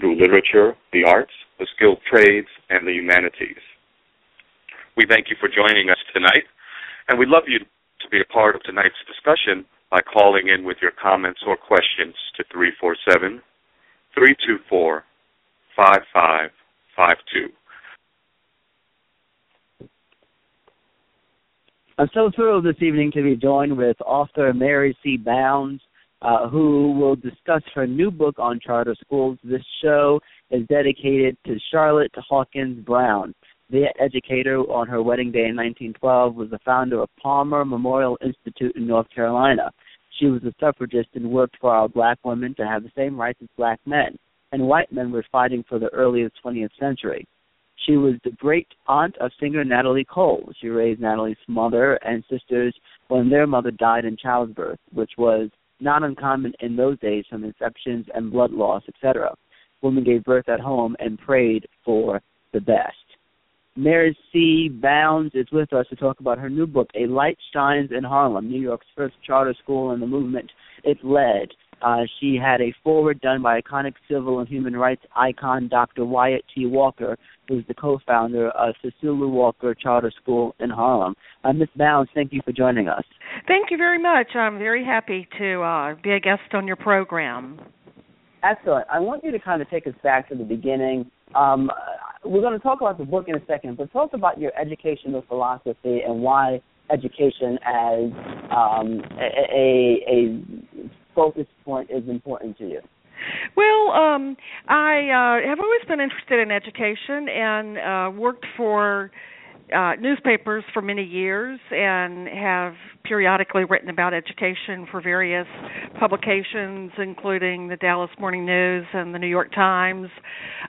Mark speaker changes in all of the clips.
Speaker 1: through literature, the arts, the skilled trades, and the humanities. We thank you for joining us tonight, and we'd love you to be a part of tonight's discussion by calling in with your comments or questions to 347 324 5552.
Speaker 2: I'm so thrilled this evening to be joined with author Mary C. Bounds, uh, who will discuss her new book on charter schools. This show is dedicated to Charlotte Hawkins Brown. The educator on her wedding day in 1912 was the founder of Palmer Memorial Institute in North Carolina. She was a suffragist and worked for our black women to have the same rights as black men, and white men were fighting for the early 20th century. She was the great aunt of singer Natalie Cole. She raised Natalie's mother and sisters when their mother died in childbirth, which was not uncommon in those days from infections and blood loss, etc. Women gave birth at home and prayed for the best. Mary C. Bounds is with us to talk about her new book, A Light Shines in Harlem, New York's first charter school and the movement it led. Uh, she had a forward done by iconic civil and human rights icon Dr. Wyatt Tee Walker, who is the co-founder of Sisulu Walker Charter School in Harlem. Uh, Ms. Bounds, thank you for joining us.
Speaker 3: Thank you very much. I'm very happy to uh, be a guest on your program.
Speaker 2: Excellent. I want you to kind of take us back to the beginning. Um, we're going to talk about the book in a second, but talk about your educational philosophy and why education as um, a, a, a focus point is important to you.
Speaker 3: Well, um, I uh, have always been interested in education and uh, worked for uh, newspapers for many years and have periodically written about education for various publications, including the Dallas Morning News and the New York Times.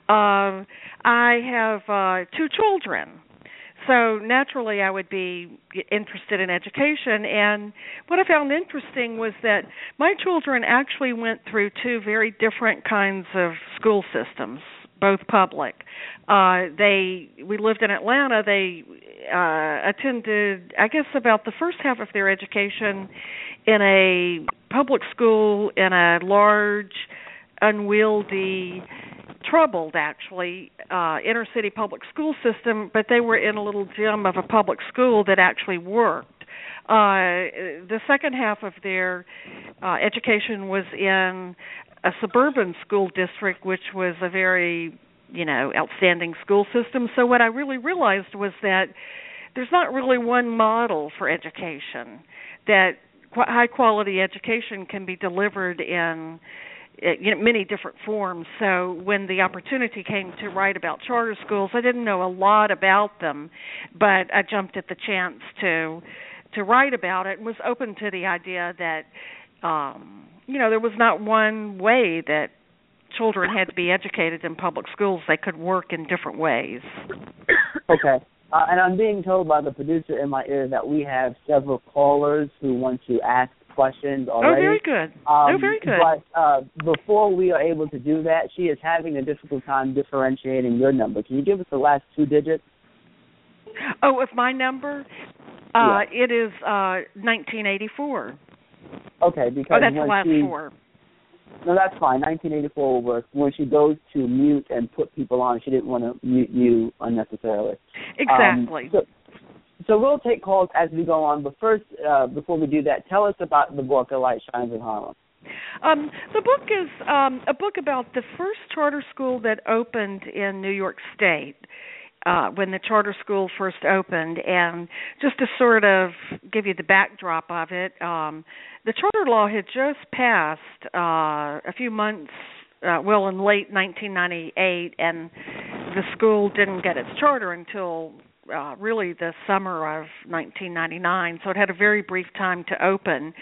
Speaker 3: Uh, I have uh, two children. So naturally, I would be interested in education. And what I found interesting was that my children actually went through two very different kinds of school systems both public. Uh they we lived in Atlanta. They uh attended I guess about the first half of their education in a public school in a large unwieldy troubled actually uh inner city public school system but they were in a little gym of a public school that actually worked. Uh the second half of their uh education was in a suburban school district which was a very you know outstanding school system. So what i really realized was that there's not really one model for education that high quality education can be delivered in you know many different forms. So when the opportunity came to write about charter schools i didn't know a lot about them but i jumped at the chance to to write about it and was open to the idea that um you know there was not one way that children had to be educated in public schools. They could work in different ways.
Speaker 2: Okay. Uh, and i'm being told by the producer in my ear that we have several callers who want to ask questions already.
Speaker 3: Oh, very good.
Speaker 2: Um,
Speaker 3: oh, very good.
Speaker 2: But uh, before we are able to do that, she is having a difficult time differentiating your number. Can you give us the last two digits?
Speaker 3: Oh, with my number, uh, yeah. it is uh, 1984.
Speaker 2: Okay, because
Speaker 3: oh, that's the last
Speaker 2: she,
Speaker 3: four.
Speaker 2: No, that's fine. 1984 will work. When she goes to mute and put people on, she didn't want to mute you unnecessarily.
Speaker 3: Exactly.
Speaker 2: Um, so, so we'll take calls as we go on, but first, uh, before we do that, tell us about the book, A Light Shines in Harlem.
Speaker 3: Um, the book is um, a book about the first charter school that opened in New York State. Uh, when the charter school first opened, and just to sort of give you the backdrop of it, um, the charter law had just passed uh, a few months, uh, well, in late 1998, and the school didn't get its charter until uh, really the summer of 1999, so it had a very brief time to open.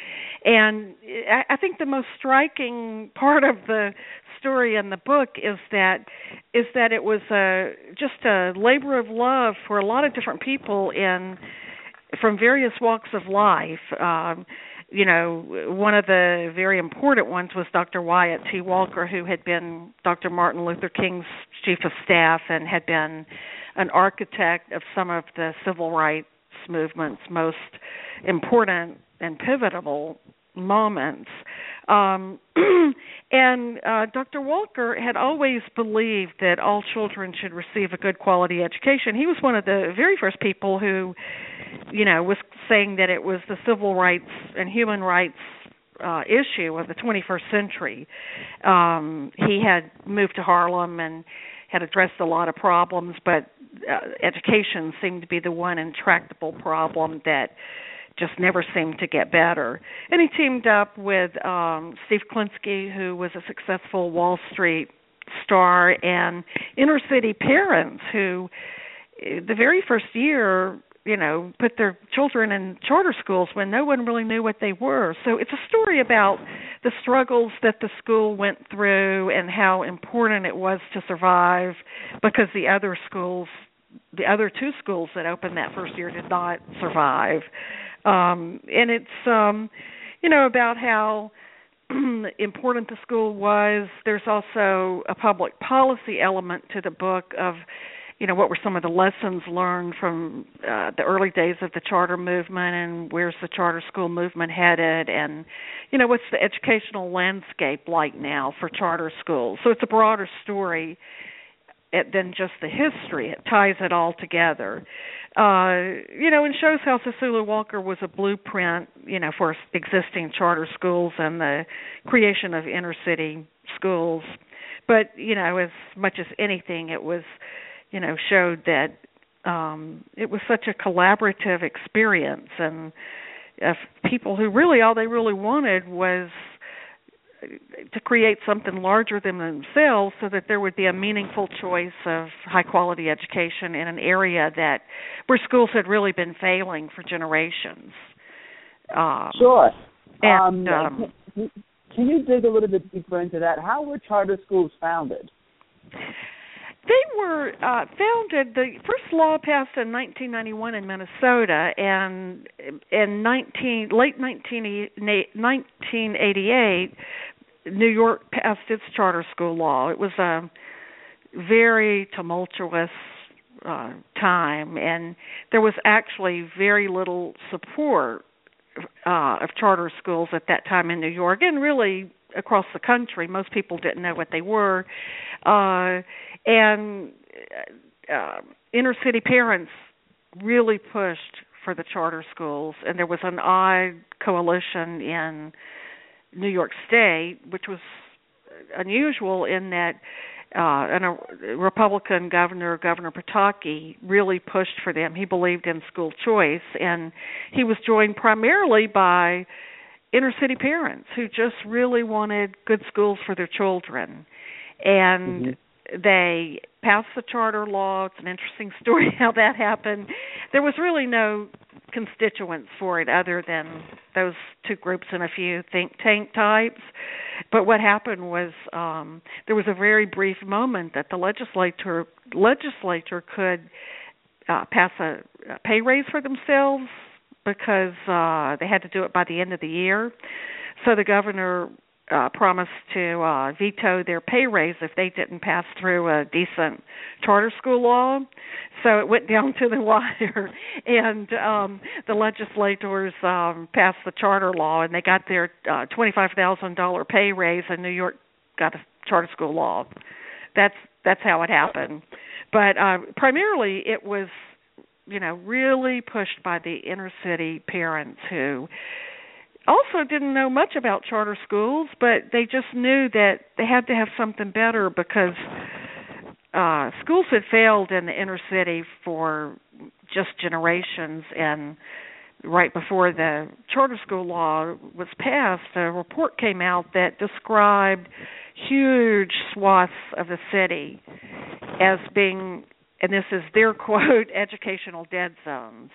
Speaker 3: And I, I think the most striking part of the story in the book is that is that it was a just a labor of love for a lot of different people in from various walks of life. Um, you know, one of the very important ones was Dr. Wyatt Tee Walker, who had been Dr. Martin Luther King's chief of staff and had been an architect of some of the civil rights movement's most important and pivotal moments. Um, and uh, Dr. Walker had always believed that all children should receive a good quality education. He was one of the very first people who, you know, was saying that it was the civil rights and human rights uh, issue of the 21st century. Um, he had moved to Harlem and had addressed a lot of problems, but uh, education seemed to be the one intractable problem that just never seemed to get better. And he teamed up with um Steve Klinsky, who was a successful Wall Street star, and inner city parents who, eh, the very first year, you know, put their children in charter schools when no one really knew what they were. So it's a story about the struggles that the school went through and how important it was to survive because the other schools the other two schools that opened that first year did not survive um and it's um you know about how important the school was there's also a public policy element to the book of you know what were some of the lessons learned from uh, the early days of the charter movement and where's the charter school movement headed? And you know what's the educational landscape like now for charter schools? So it's a broader story than just the history. It ties it all together. Uh you know and shows how Sisulu Walker was a blueprint you know for existing charter schools and the creation of inner city schools. But you know as much as anything it was you know showed that um it was such a collaborative experience and people who really all they really wanted was to create something larger than themselves so that there would be a meaningful choice of high quality education in an area that where schools had really been failing for generations.
Speaker 2: Um, sure.
Speaker 3: And,
Speaker 2: um, um, can, can you dig a little bit deeper into that? How were charter schools founded?
Speaker 3: They were uh, founded. The first law passed in 1991 in Minnesota, and in 19 late 1988, New York passed its charter school law. It was a very tumultuous uh, time, and there was actually very little support uh, of charter schools at that time in New York, and really across the country. Most people didn't know what they were, uh, and uh, inner city parents really pushed for the charter schools, and there was an odd coalition in New York State, which was unusual in that uh, and a Republican governor, Governor Pataki, really pushed for them. He believed in school choice, and he was joined primarily by inner city parents who just really wanted good schools for their children. And mm-hmm. They passed the charter law. It's an interesting story how that happened. There was really no constituents for it other than those two groups and a few think tank types. But what happened was um there was a very brief moment that the legislature legislature could uh pass a, a pay raise for themselves because uh they had to do it by the end of the year. So the governor uh, promised to uh, veto their pay raise if they didn't pass through a decent charter school law. So it went down to the wire, and um, the legislators um, passed the charter law, and they got their uh, twenty-five thousand dollar pay raise, and New York got a charter school law. That's that's how it happened. But uh, primarily, it was you know really pushed by the inner city parents who also didn't know much about charter schools, but they just knew that they had to have something better because uh schools had failed in the inner city for just generations and right before the charter school law was passed a report came out that described huge swaths of the city as being and this is their quote, educational dead zones,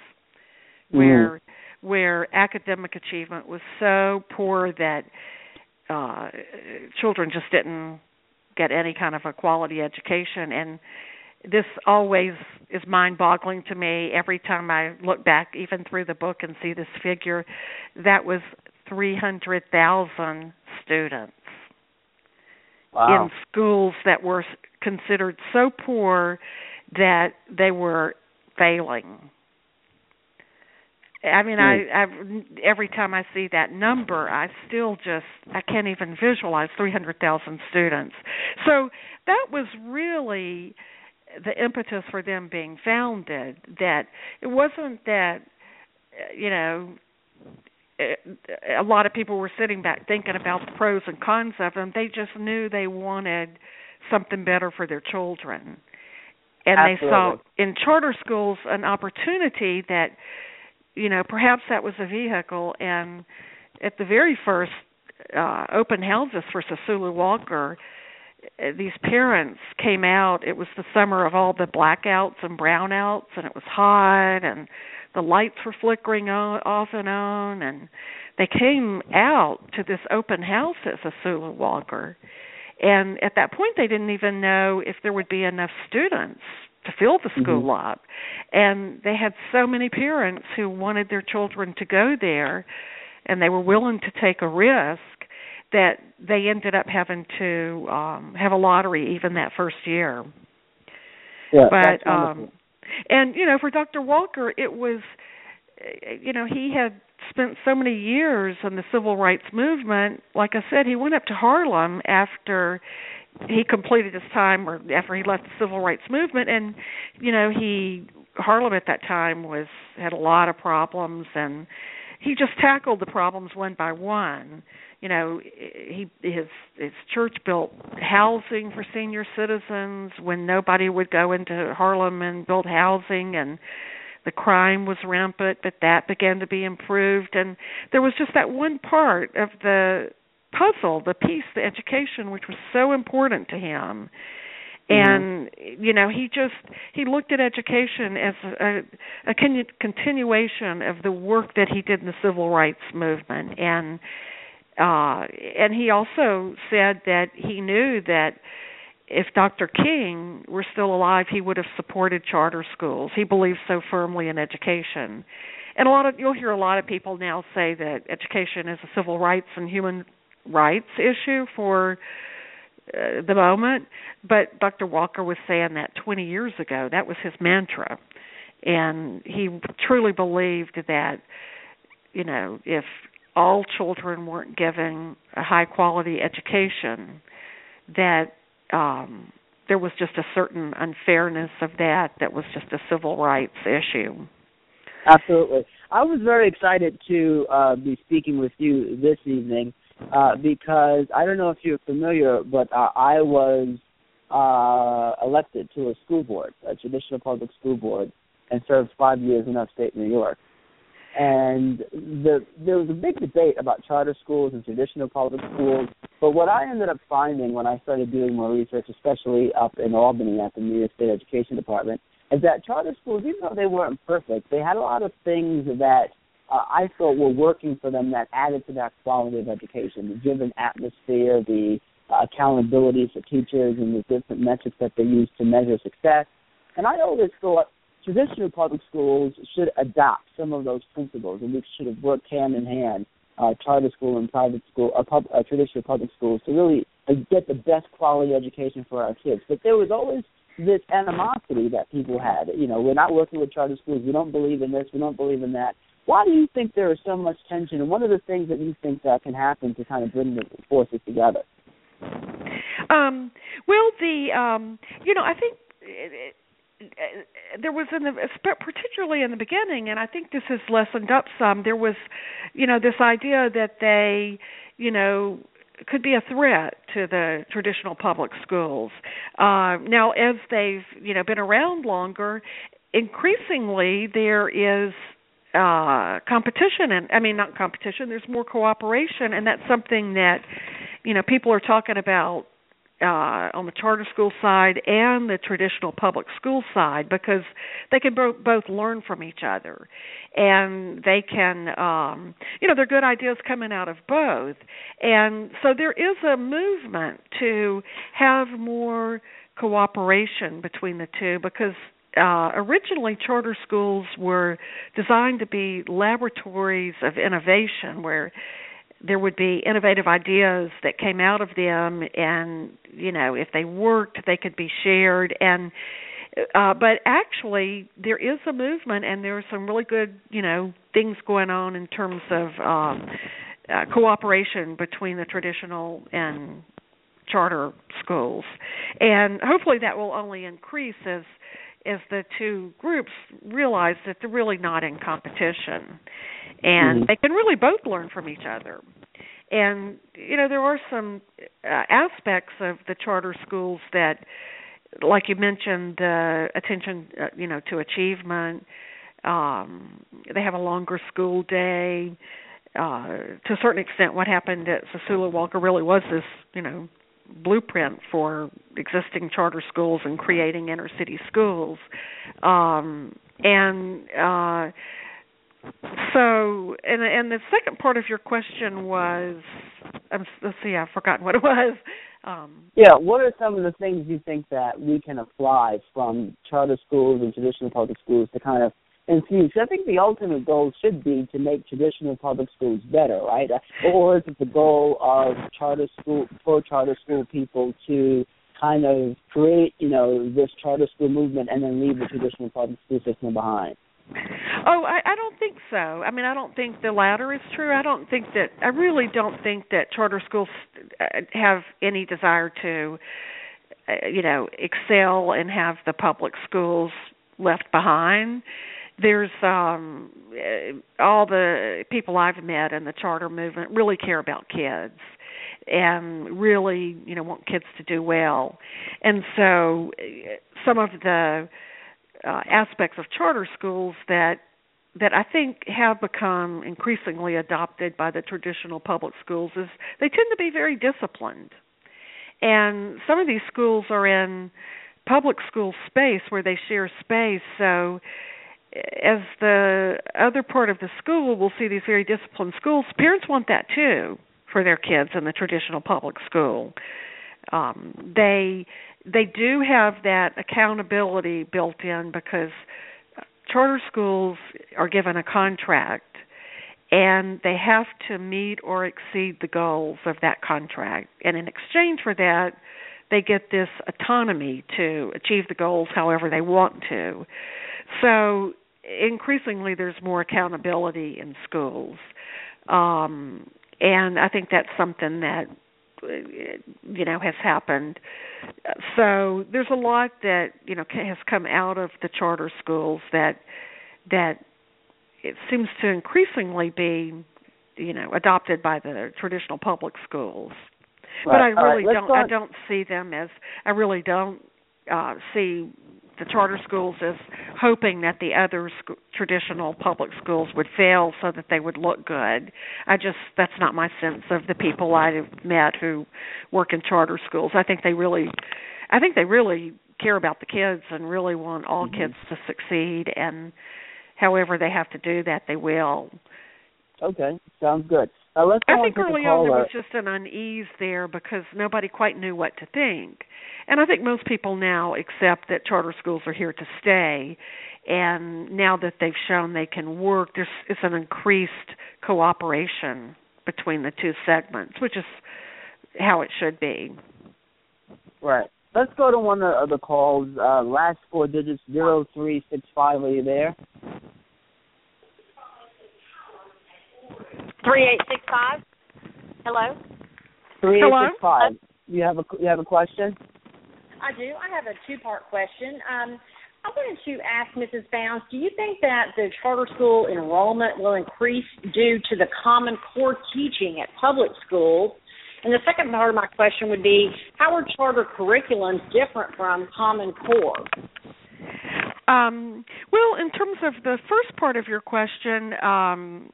Speaker 3: where
Speaker 2: Mm.
Speaker 3: Where academic achievement was so poor that uh children just didn't get any kind of a quality education and this always is mind boggling to me every time I look back even through the book and see this figure that was 300,000 students
Speaker 2: Wow.
Speaker 3: in schools that were considered so poor that they were failing. I mean, I I've every time I see that number, I still just I can't even visualize 300,000 students. So that was really the impetus for them being founded that it wasn't that uh, you know a lot of people were sitting back thinking about the pros and cons of them they just knew they wanted something better for their children and
Speaker 2: Absolutely.
Speaker 3: they saw in charter schools an opportunity that you know perhaps that was a vehicle and at the very first uh open houses for Sisulu Walker uh, these parents came out. It was the summer of all the blackouts and brownouts and it was hot and the lights were flickering on, off and on and they came out to this open house at Sisulu Walker. And at that point they didn't even know if there would be enough students to fill the school
Speaker 2: Mhm.
Speaker 3: up and they had so many parents who wanted their children to go there and they were willing to take a risk that they ended up having to um have a lottery even that first year
Speaker 2: yeah,
Speaker 3: but um and you know for Dr. Walker it was you know he had spent so many years in the civil rights movement like I said he went up to Harlem after he completed his time or after he left the civil rights movement and you know he Harlem at that time was had a lot of problems and he just tackled the problems one by one. You know he his his church built housing for senior citizens when nobody would go into Harlem and build housing and the crime was rampant but that began to be improved. And there was just that one part of the puzzle the piece the education which was so important to him. And you know he just he looked at education as a, a con- continuation of the work that he did in the civil rights movement. And uh and he also said that he knew that if Dr. King were still alive he would have supported charter schools. He believed so firmly in education. And a lot of you'll hear a lot of people now say that education is a civil rights and human rights issue for uh, the moment but Dr. Walker was saying that 20 years ago that was his mantra and he truly believed that you know if all children weren't given a high quality education that um there was just a certain unfairness of that that was just a civil rights issue
Speaker 2: Absolutely. I was very excited to uh, be speaking with you this evening uh, because I don't know if you're familiar, but uh, I was uh, elected to a school board, a traditional public school board, and served five years in upstate New York. And the, there was a big debate about charter schools and traditional public schools. But what I ended up finding when I started doing more research, especially up in Albany at the New York State Education Department, is that charter schools, even though they weren't perfect, they had a lot of things that uh, I thought were working for them that added to that quality of education, the given atmosphere, the uh, accountability for teachers, and the different metrics that they use to measure success. And I always thought traditional public schools should adopt some of those principles, and we should have worked hand in hand, uh, charter school and private school, uh, pub, uh, traditional public schools, to really uh, get the best quality education for our kids. But there was always this animosity that people had. You know, we're not working with charter schools. We don't believe in this. We don't believe in that. Why do you think there is so much tension, and what are the things that you think that can happen to kind of bring the forces together?
Speaker 3: Um, well, the um, you know, I think it, it, there was in the particularly in the beginning, and I think this has lessened up some. There was, you know, this idea that they, you know, could be a threat to the traditional public schools. Uh, now, as they've you know been around longer, increasingly there is uh competition and I mean not competition there's more cooperation. And that's something that you know people are talking about uh, on the charter school side and the traditional public school side because they can bo- both learn from each other. And they can um you know there are good ideas coming out of both. And so there is a movement to have more cooperation between the two because uh, originally charter schools were designed to be laboratories of innovation where there would be innovative ideas that came out of them and you know if they worked they could be shared. And uh but actually there is a movement and there are some really good you know things going on in terms of um uh, cooperation between the traditional and charter schools. And hopefully that will only increase as as the two groups realize that they're really not in competition. And
Speaker 2: mm-hmm.
Speaker 3: they can really both learn from each other. And you know there are some uh, aspects of the charter schools that like you mentioned uh, attention uh, you know to achievement um they have a longer school day. Uh to a certain extent what happened at Sisulu Walker really was this you know blueprint for existing charter schools and creating inner city schools. Um and uh so and and the second part of your question was um, let's see i've forgotten what it was. Um
Speaker 2: yeah what are some of the things you think that we can apply from charter schools and traditional public schools to kind of infuse i think the ultimate goal should be to make traditional public schools better right or is it the goal of charter school for charter school people to kind of create you know this charter school movement and then leave the traditional public school system behind
Speaker 3: Oh, I, I don't think so. I mean, I don't think the latter is true. I don't think that. I really don't think that charter schools uh, have any desire to, uh, you know, excel and have the public schools left behind. There's um uh, all the people I've met in the charter movement really care about kids and really, you know, want kids to do well. And so some of the uh, aspects of charter schools that that I think have become increasingly adopted by the traditional public schools is they tend to be very disciplined. And some of these schools are in public school space where they share space, so as the other part of the school will see these very disciplined schools, parents want that too for their kids in the traditional public school. Um, they they do have that accountability built in because charter schools are given a contract and they have to meet or exceed the goals of that contract. And in exchange for that they get this autonomy to achieve the goals however they want to. So increasingly there's more accountability in schools um and i think that's something that you know has happened so there's a lot that you know has come out of the charter schools that that it seems to increasingly be you know adopted by the traditional public schools
Speaker 2: right.
Speaker 3: but i really
Speaker 2: right.
Speaker 3: don't i don't see them as i really don't uh see the charter schools as hoping that the other sc- traditional public schools would fail so that they would look good. I just that's not my sense of the people I've met who work in charter schools. I think they really I think they really care about the kids and really want all
Speaker 2: mm-hmm.
Speaker 3: kids to succeed and however they have to do that they will.
Speaker 2: Okay, sounds good. Uh, let's
Speaker 3: I think early on there was just an unease there because nobody quite knew what to think. And I think most people now accept that charter schools are here to stay. And now that they've shown they can work, there's it's an increased cooperation between the two segments, which is how it should be.
Speaker 2: Right. Let's go to one of the calls. Uh, last four digits zero three six five. Are you there?
Speaker 4: Three eight six five. Hello.
Speaker 2: Three eight six five. You have a you have a question?
Speaker 4: I do. I have a two part question. Um, I wanted to ask Mrs. Bounds, do you think that the charter school enrollment will increase due to the Common Core teaching at public schools? And the second part of my question would be, how are charter curriculums different from Common Core?
Speaker 3: Um, well, in terms of the first part of your question, um,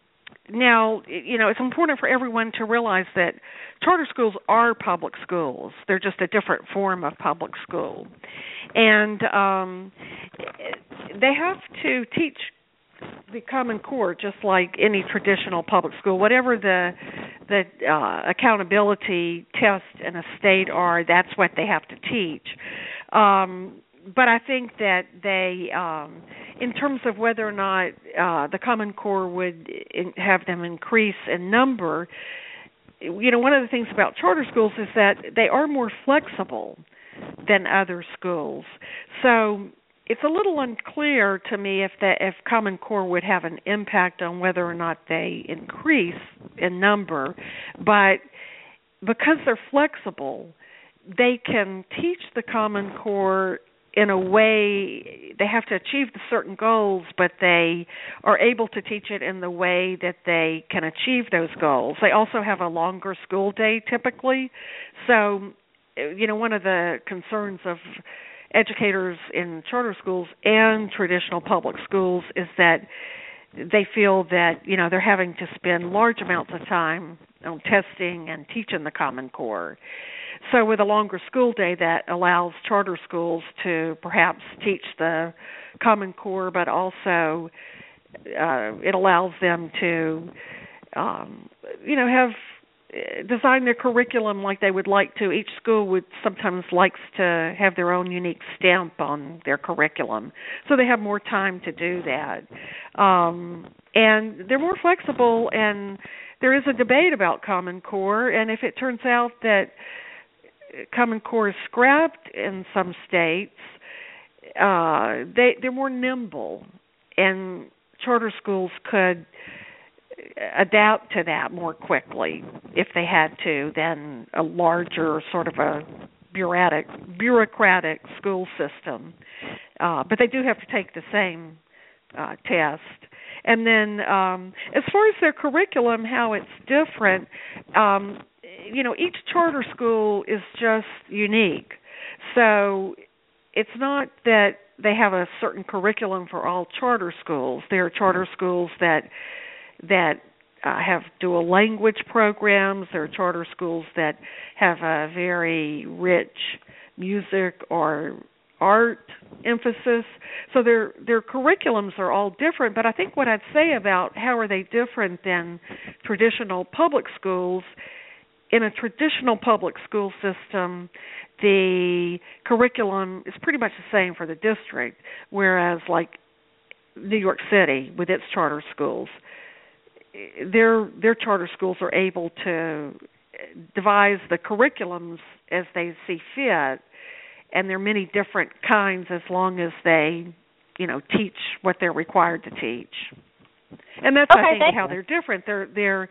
Speaker 3: now, you know, it's important for everyone to realize that charter schools are public schools. They're just a different form of public school, and um, they have to teach the Common Core just like any traditional public school. Whatever the the uh, accountability test in a state are, that's what they have to teach. Um, but I think that they, um, in terms of whether or not uh, the Common Core would in, have them increase in number, you know, one of the things about charter schools is that they are more flexible than other schools. So it's a little unclear to me if the if Common Core would have an impact on whether or not they increase in number, but because they're flexible, they can teach the Common Core in a way they have to achieve the certain goals but they are able to teach it in the way that they can achieve those goals. They also have a longer school day typically. So you know one of the concerns of educators in charter schools and traditional public schools is that they feel that you know they're having to spend large amounts of time on testing and teaching the common core so with a longer school day that allows charter schools to perhaps teach the common core but also uh, it allows them to um, you know have design their curriculum like they would like to. Each school would sometimes likes to have their own unique stamp on their curriculum, so they have more time to do that. Um, and they're more flexible. And there is a debate about Common Core, and if it turns out that Common Core is scrapped in some states, uh, they they're more nimble, and charter schools could adapt to that more quickly if they had to than a larger sort of a bureaucratic bureaucratic school system. Uh, but they do have to take the same uh, test. And then um, as far as their curriculum, how it's different, um, you know, each charter school is just unique. So it's not that they have a certain curriculum for all charter schools. There are charter schools that that uh, have dual language programs. There are charter schools that have a very rich music or art emphasis. So their their curriculums are all different. But I think what I'd say about how are they different than traditional public schools in a traditional public school system, the curriculum is pretty much the same for the district, whereas like New York City with its charter schools, their their charter schools are able to devise the curriculums as they see fit and there are many different kinds as long as they you know teach what they're required to teach and that's
Speaker 4: okay,
Speaker 3: i think how
Speaker 4: you.
Speaker 3: they're different they're they're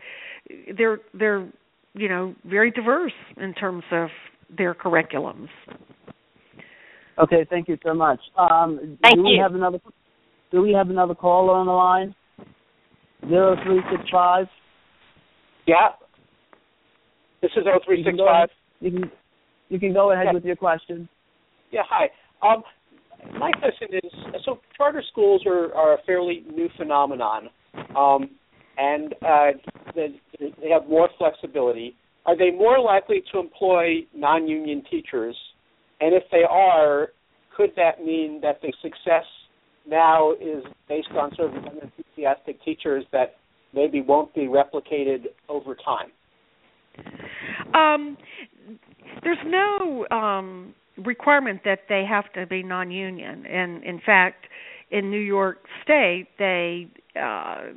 Speaker 3: they're they're you know very diverse in terms of their curriculums
Speaker 2: okay thank you so much um
Speaker 4: thank
Speaker 2: do we
Speaker 4: you.
Speaker 2: have another do we have another caller on the line Zero three six five.
Speaker 5: Yeah. This is 0365.
Speaker 2: You can you can go ahead
Speaker 5: Yeah.
Speaker 2: with your question.
Speaker 5: Yeah, hi. Um, my question is so charter schools are, are a fairly new phenomenon, um, and uh, they, have more flexibility. Are they more likely to employ non union teachers? And if they are, could that mean that the success now is based on sort of enthusiastic teachers that maybe won't be replicated over time?
Speaker 3: Um, there's no um, requirement that they have to be non-union, and in fact, in New York State, they uh,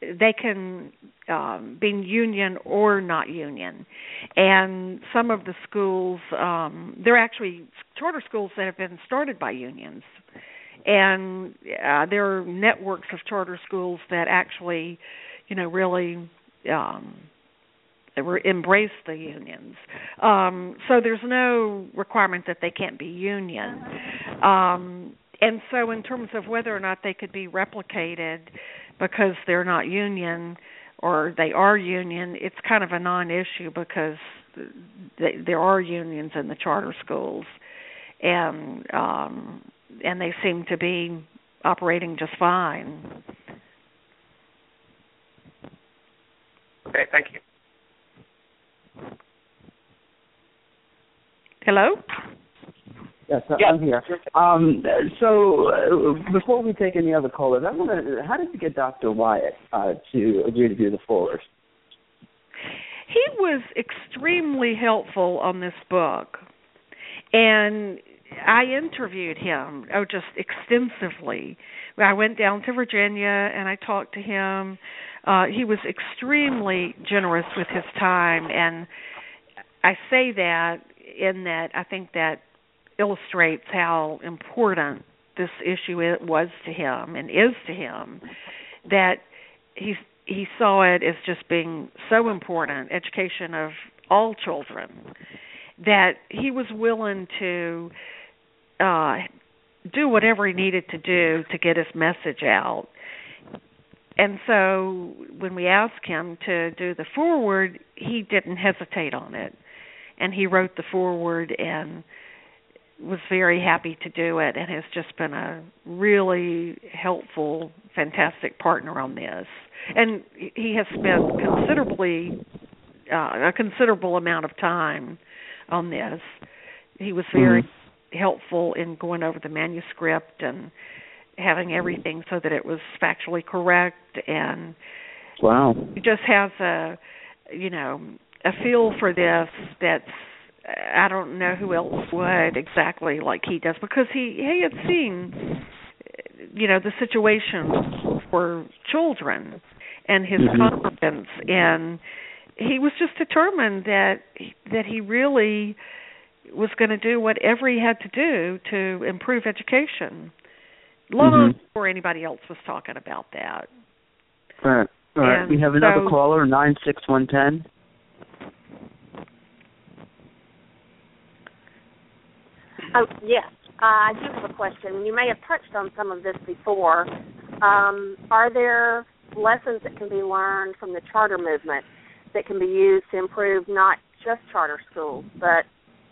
Speaker 3: they can um, be union or not union, and some of the schools um, they're actually charter schools that have been started by unions, and uh, there are networks of charter schools that actually, you know, really. Um, embrace the unions. Um, so there's no requirement that they can't be union. Um, and so in terms of whether or not they could be replicated because they're not union or they are union, it's kind of a non-issue because th- there are unions in the charter schools, and um, and they seem to be operating just fine.
Speaker 1: Okay, thank you.
Speaker 3: Hello.
Speaker 2: Yes,
Speaker 5: Yeah.
Speaker 2: I'm here. Um, so uh, before we take any other callers, I want to. How did you get Dr. Wyatt uh, to agree to do the forward?
Speaker 3: He was extremely helpful on this book, and I interviewed him oh just extensively. I went down to Virginia and I talked to him. Uh he was extremely generous with his time and I say that in that I think that illustrates how important this issue was to him and is to him that he he saw it as just being so important education of all children that he was willing to uh do whatever he needed to do to get his message out. And so when we asked him to do the forward, he didn't hesitate on it. And he wrote the forward and was very happy to do it and has just been a really helpful, fantastic partner on this. And he has spent considerably uh, a considerable amount of time on this. He was very
Speaker 2: Mhm.
Speaker 3: helpful in going over the manuscript and having everything so that it was factually correct and
Speaker 2: Wow.
Speaker 3: he just has a you know a feel for this that's I don't know who else would exactly like he does because he he had seen you know the situation for children and his
Speaker 2: Mhm.
Speaker 3: confidence and he was just determined that that he really was going to do whatever he had to do to improve education long
Speaker 2: Mhm.
Speaker 3: before anybody else was talking about that
Speaker 2: All right. All right.
Speaker 3: And
Speaker 2: we have another
Speaker 3: so-
Speaker 2: caller, nine six one ten.
Speaker 6: Oh, yes. Uh, I do have a question. You may have touched on some of this before. Um, are there lessons that can be learned from the charter movement that can be used to improve not just charter schools, but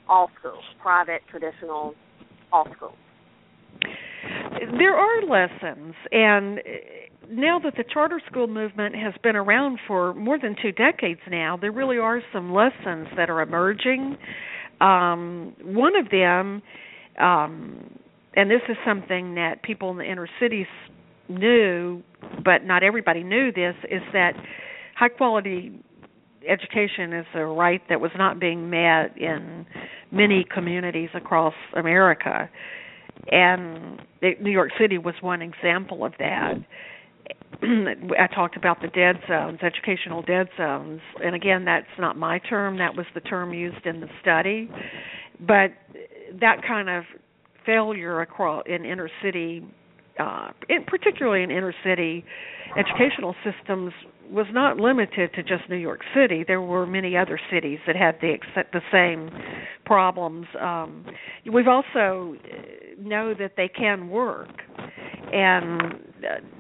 Speaker 6: all schools, private, traditional, all schools?
Speaker 3: there are lessons and now that the charter school movement has been around for more than two decades now there really are some lessons that are emerging um one of them um and this is something that people in the inner cities knew but not everybody knew this is that high quality education is a right that was not being met in many communities across America and New York City was one example of that. I talked about the dead zones, educational dead zones, and again, that's not my term. That was the term used in the study, but that kind of failure across in inner city, uh, in, particularly in inner city educational systems, was not limited to just New York City. There were many other cities that had the the same problems. Um, we've also know that they can work, and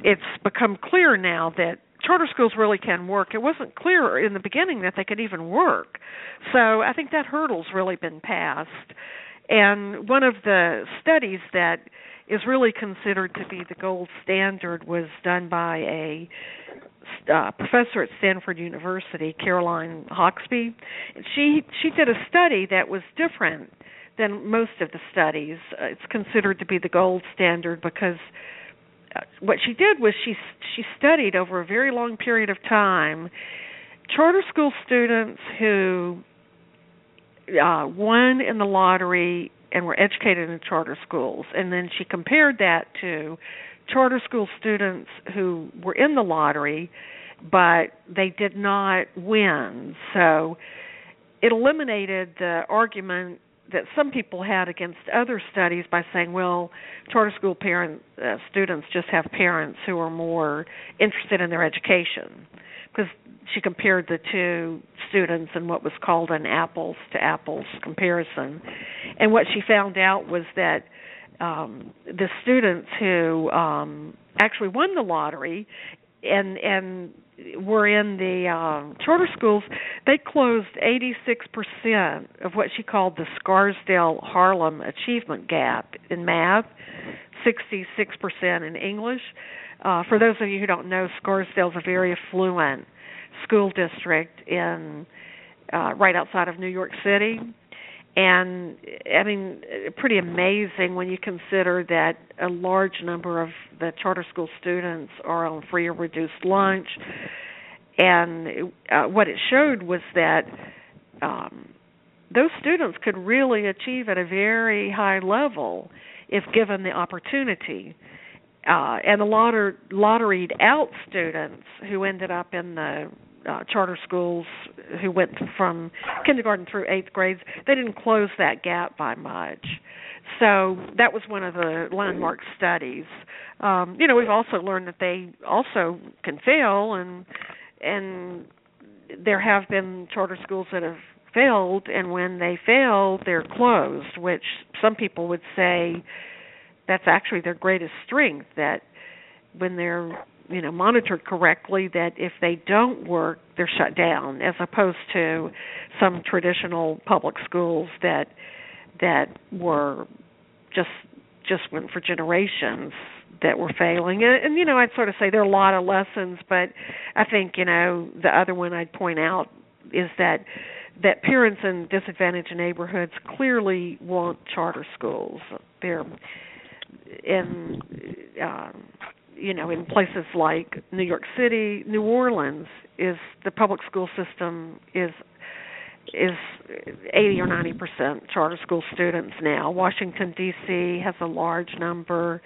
Speaker 3: it's become clear now that charter schools really can work. It wasn't clear in the beginning that they could even work. So I think that hurdle's really been passed. And one of the studies that is really considered to be the gold standard was done by a uh, professor at Stanford University, Caroline Hoxby. She she did a study that was different than most of the studies. Uh, it's considered to be the gold standard because uh, what she did was she she studied over a very long period of time charter school students who uh won in the lottery and were educated in charter schools and then she compared that to charter school students who were in the lottery but they did not win. So it eliminated the argument that some people had against other studies by saying, well, charter school parent uh, students just have parents who are more interested in their education, because she compared the two students in what was called an apples to apples comparison, and what she found out was that um, the students who um, actually won the lottery and and were in the um, charter schools, they closed 86% of what she called the Scarsdale Harlem achievement gap in math, 66% in English. Uh, for those of you who don't know, Scarsdale is a very affluent school district in uh, right outside of New York City. And I mean, pretty amazing when you consider that a large number of the charter school students are on free or reduced lunch. And uh, what it showed was that um, those students could really achieve at a very high level if given the opportunity. Uh, and the lotter, lotteried out students who ended up in the uh, charter schools who went from kindergarten through eighth grades, they didn't close that gap by much. So that was one of the landmark studies. Um, you know, we've also learned that they also can fail, and and there have been charter schools that have failed, and when they fail, they're closed, which some people would say that's actually their greatest strength. That when they're you know monitored correctly that if they don't work they're shut down as opposed to some traditional public schools that that were just just went for generations that were failing. And, and you know I'd sort of say there are a lot of lessons but I think you know the other one I'd point out is that that parents in disadvantaged neighborhoods clearly want charter schools. They're in um you know in places like New York City, New Orleans is the public school system is is 80 or 90 percent charter school students now. Washington D.C. has a large number.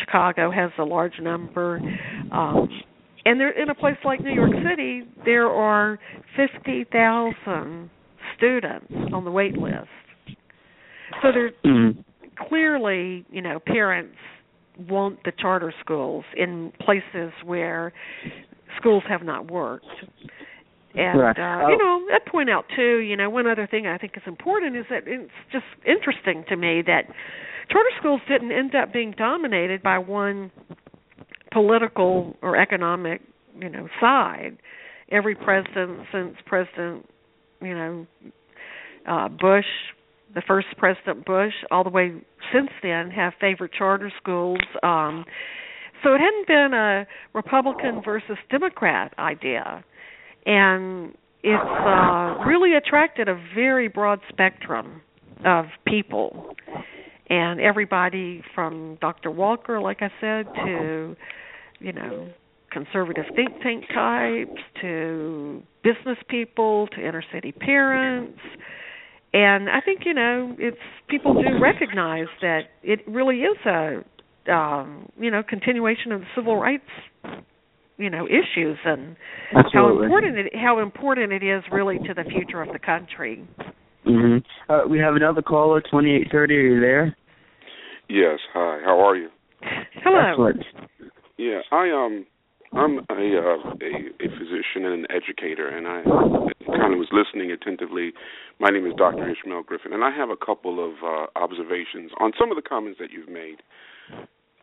Speaker 3: Chicago has a large number. Um, and there, in a place like New York City, there are 50,000 students on the wait list. So there's mm-hmm. clearly, you know, parents want the charter schools in places where schools have not worked. And right. uh, you know, I'd point out too, you know, one other thing I think is important is that it's just interesting to me that charter schools didn't end up being dominated by one political or economic, you know, side. Every president since President, you know, uh Bush the first President Bush, all the way since then, have favored charter schools. Um, so it hadn't been a Republican versus Democrat idea, and it's uh, really attracted a very broad spectrum of people, and everybody from Dr. Walker, like I said, to you know conservative think tank types to business people to inner city parents and I think you know it's people do recognize that it really is a um, you know continuation of the civil rights you know issues and
Speaker 2: Absolutely.
Speaker 3: how important it how important it is really to the future of the country.
Speaker 2: Mhm. Uh, we have another caller, twenty eight thirty. Are you there?
Speaker 7: Yes. Hi. How are you?
Speaker 3: Hello.
Speaker 2: Excellent.
Speaker 7: Yeah, I um I'm a, uh, a a physician and an educator, and I kind of was listening attentively. My name is Dr. Ishmael Griffin, and I have a couple of uh, observations on some of the comments that you've made.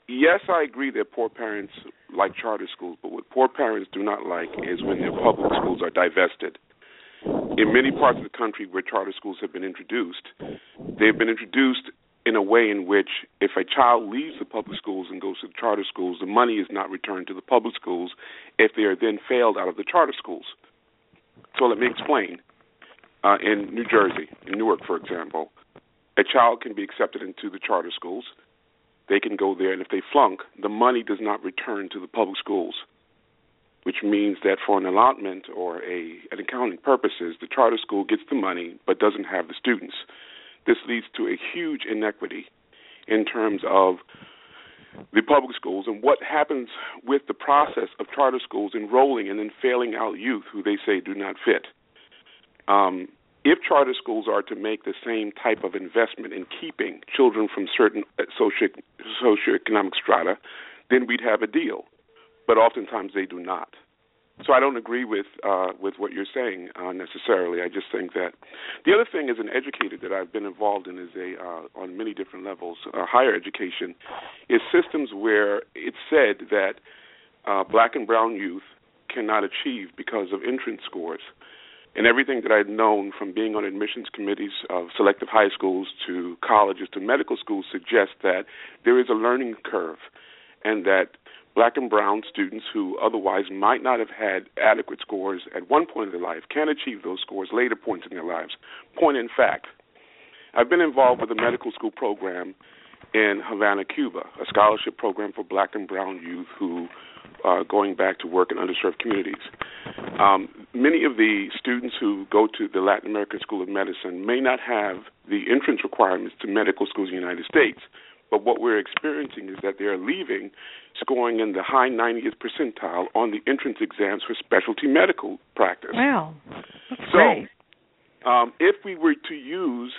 Speaker 7: Yes, I agree that poor parents like charter schools, but what poor parents do not like is when their public schools are divested. In many parts of the country where charter schools have been introduced, they've been introduced in a way in which if a child leaves the public schools and goes to the charter schools, the money is not returned to the public schools if they are then failed out of the charter schools. So let me explain. Uh, in New Jersey, in Newark, for example, a child can be accepted into the charter schools. They can go there, and if they flunk, the money does not return to the public schools, which means that for an allotment or a an accounting purposes, the charter school gets the money but doesn't have the students. This leads to a huge inequity in terms of the public schools and what happens with the process of charter schools enrolling and then failing out youth who they say do not fit. Um, if charter schools are to make the same type of investment in keeping children from certain uh, socio socioeconomic strata, then we'd have a deal. But oftentimes they do not. So I don't agree with uh, with what you're saying uh, necessarily. I just think that the other thing, as an educator that I've been involved in, is a uh, on many different levels, uh, higher education, is systems where it's said that uh, black and brown youth cannot achieve because of entrance scores. And everything that I've known from being on admissions committees of selective high schools to colleges to medical schools suggests that there is a learning curve, and that black and brown students who otherwise might not have had adequate scores at one point in their life can achieve those scores later points in their lives. Point in fact, I've been involved with a medical school program in Havana, Cuba, a scholarship program for black and brown youth who are going back to work in underserved communities. Um, many of the students who go to the Latin American School of Medicine may not have the entrance requirements to medical schools in the United States, but what we're experiencing is that they're leaving scoring in the high 90th percentile on the entrance exams for specialty medical practice.
Speaker 3: Wow. That's
Speaker 7: so,
Speaker 3: great.
Speaker 7: Um, if we were to use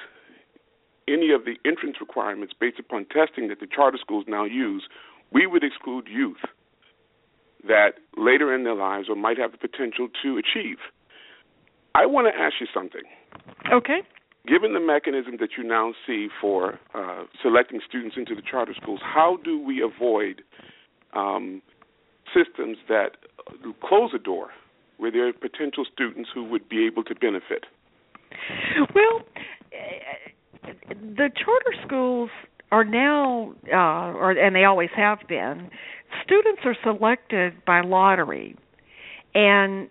Speaker 7: any of the entrance requirements based upon testing that the charter schools now use, we would exclude youth that later in their lives or might have the potential to achieve. I want to ask you something.
Speaker 3: Okay.
Speaker 7: Given the mechanism that you now see for uh, selecting students into the charter schools, how do we avoid um, systems that close a door where there are potential students who would be able to benefit?
Speaker 3: Well, the charter schools are now, uh, or and they always have been, students are selected by lottery, and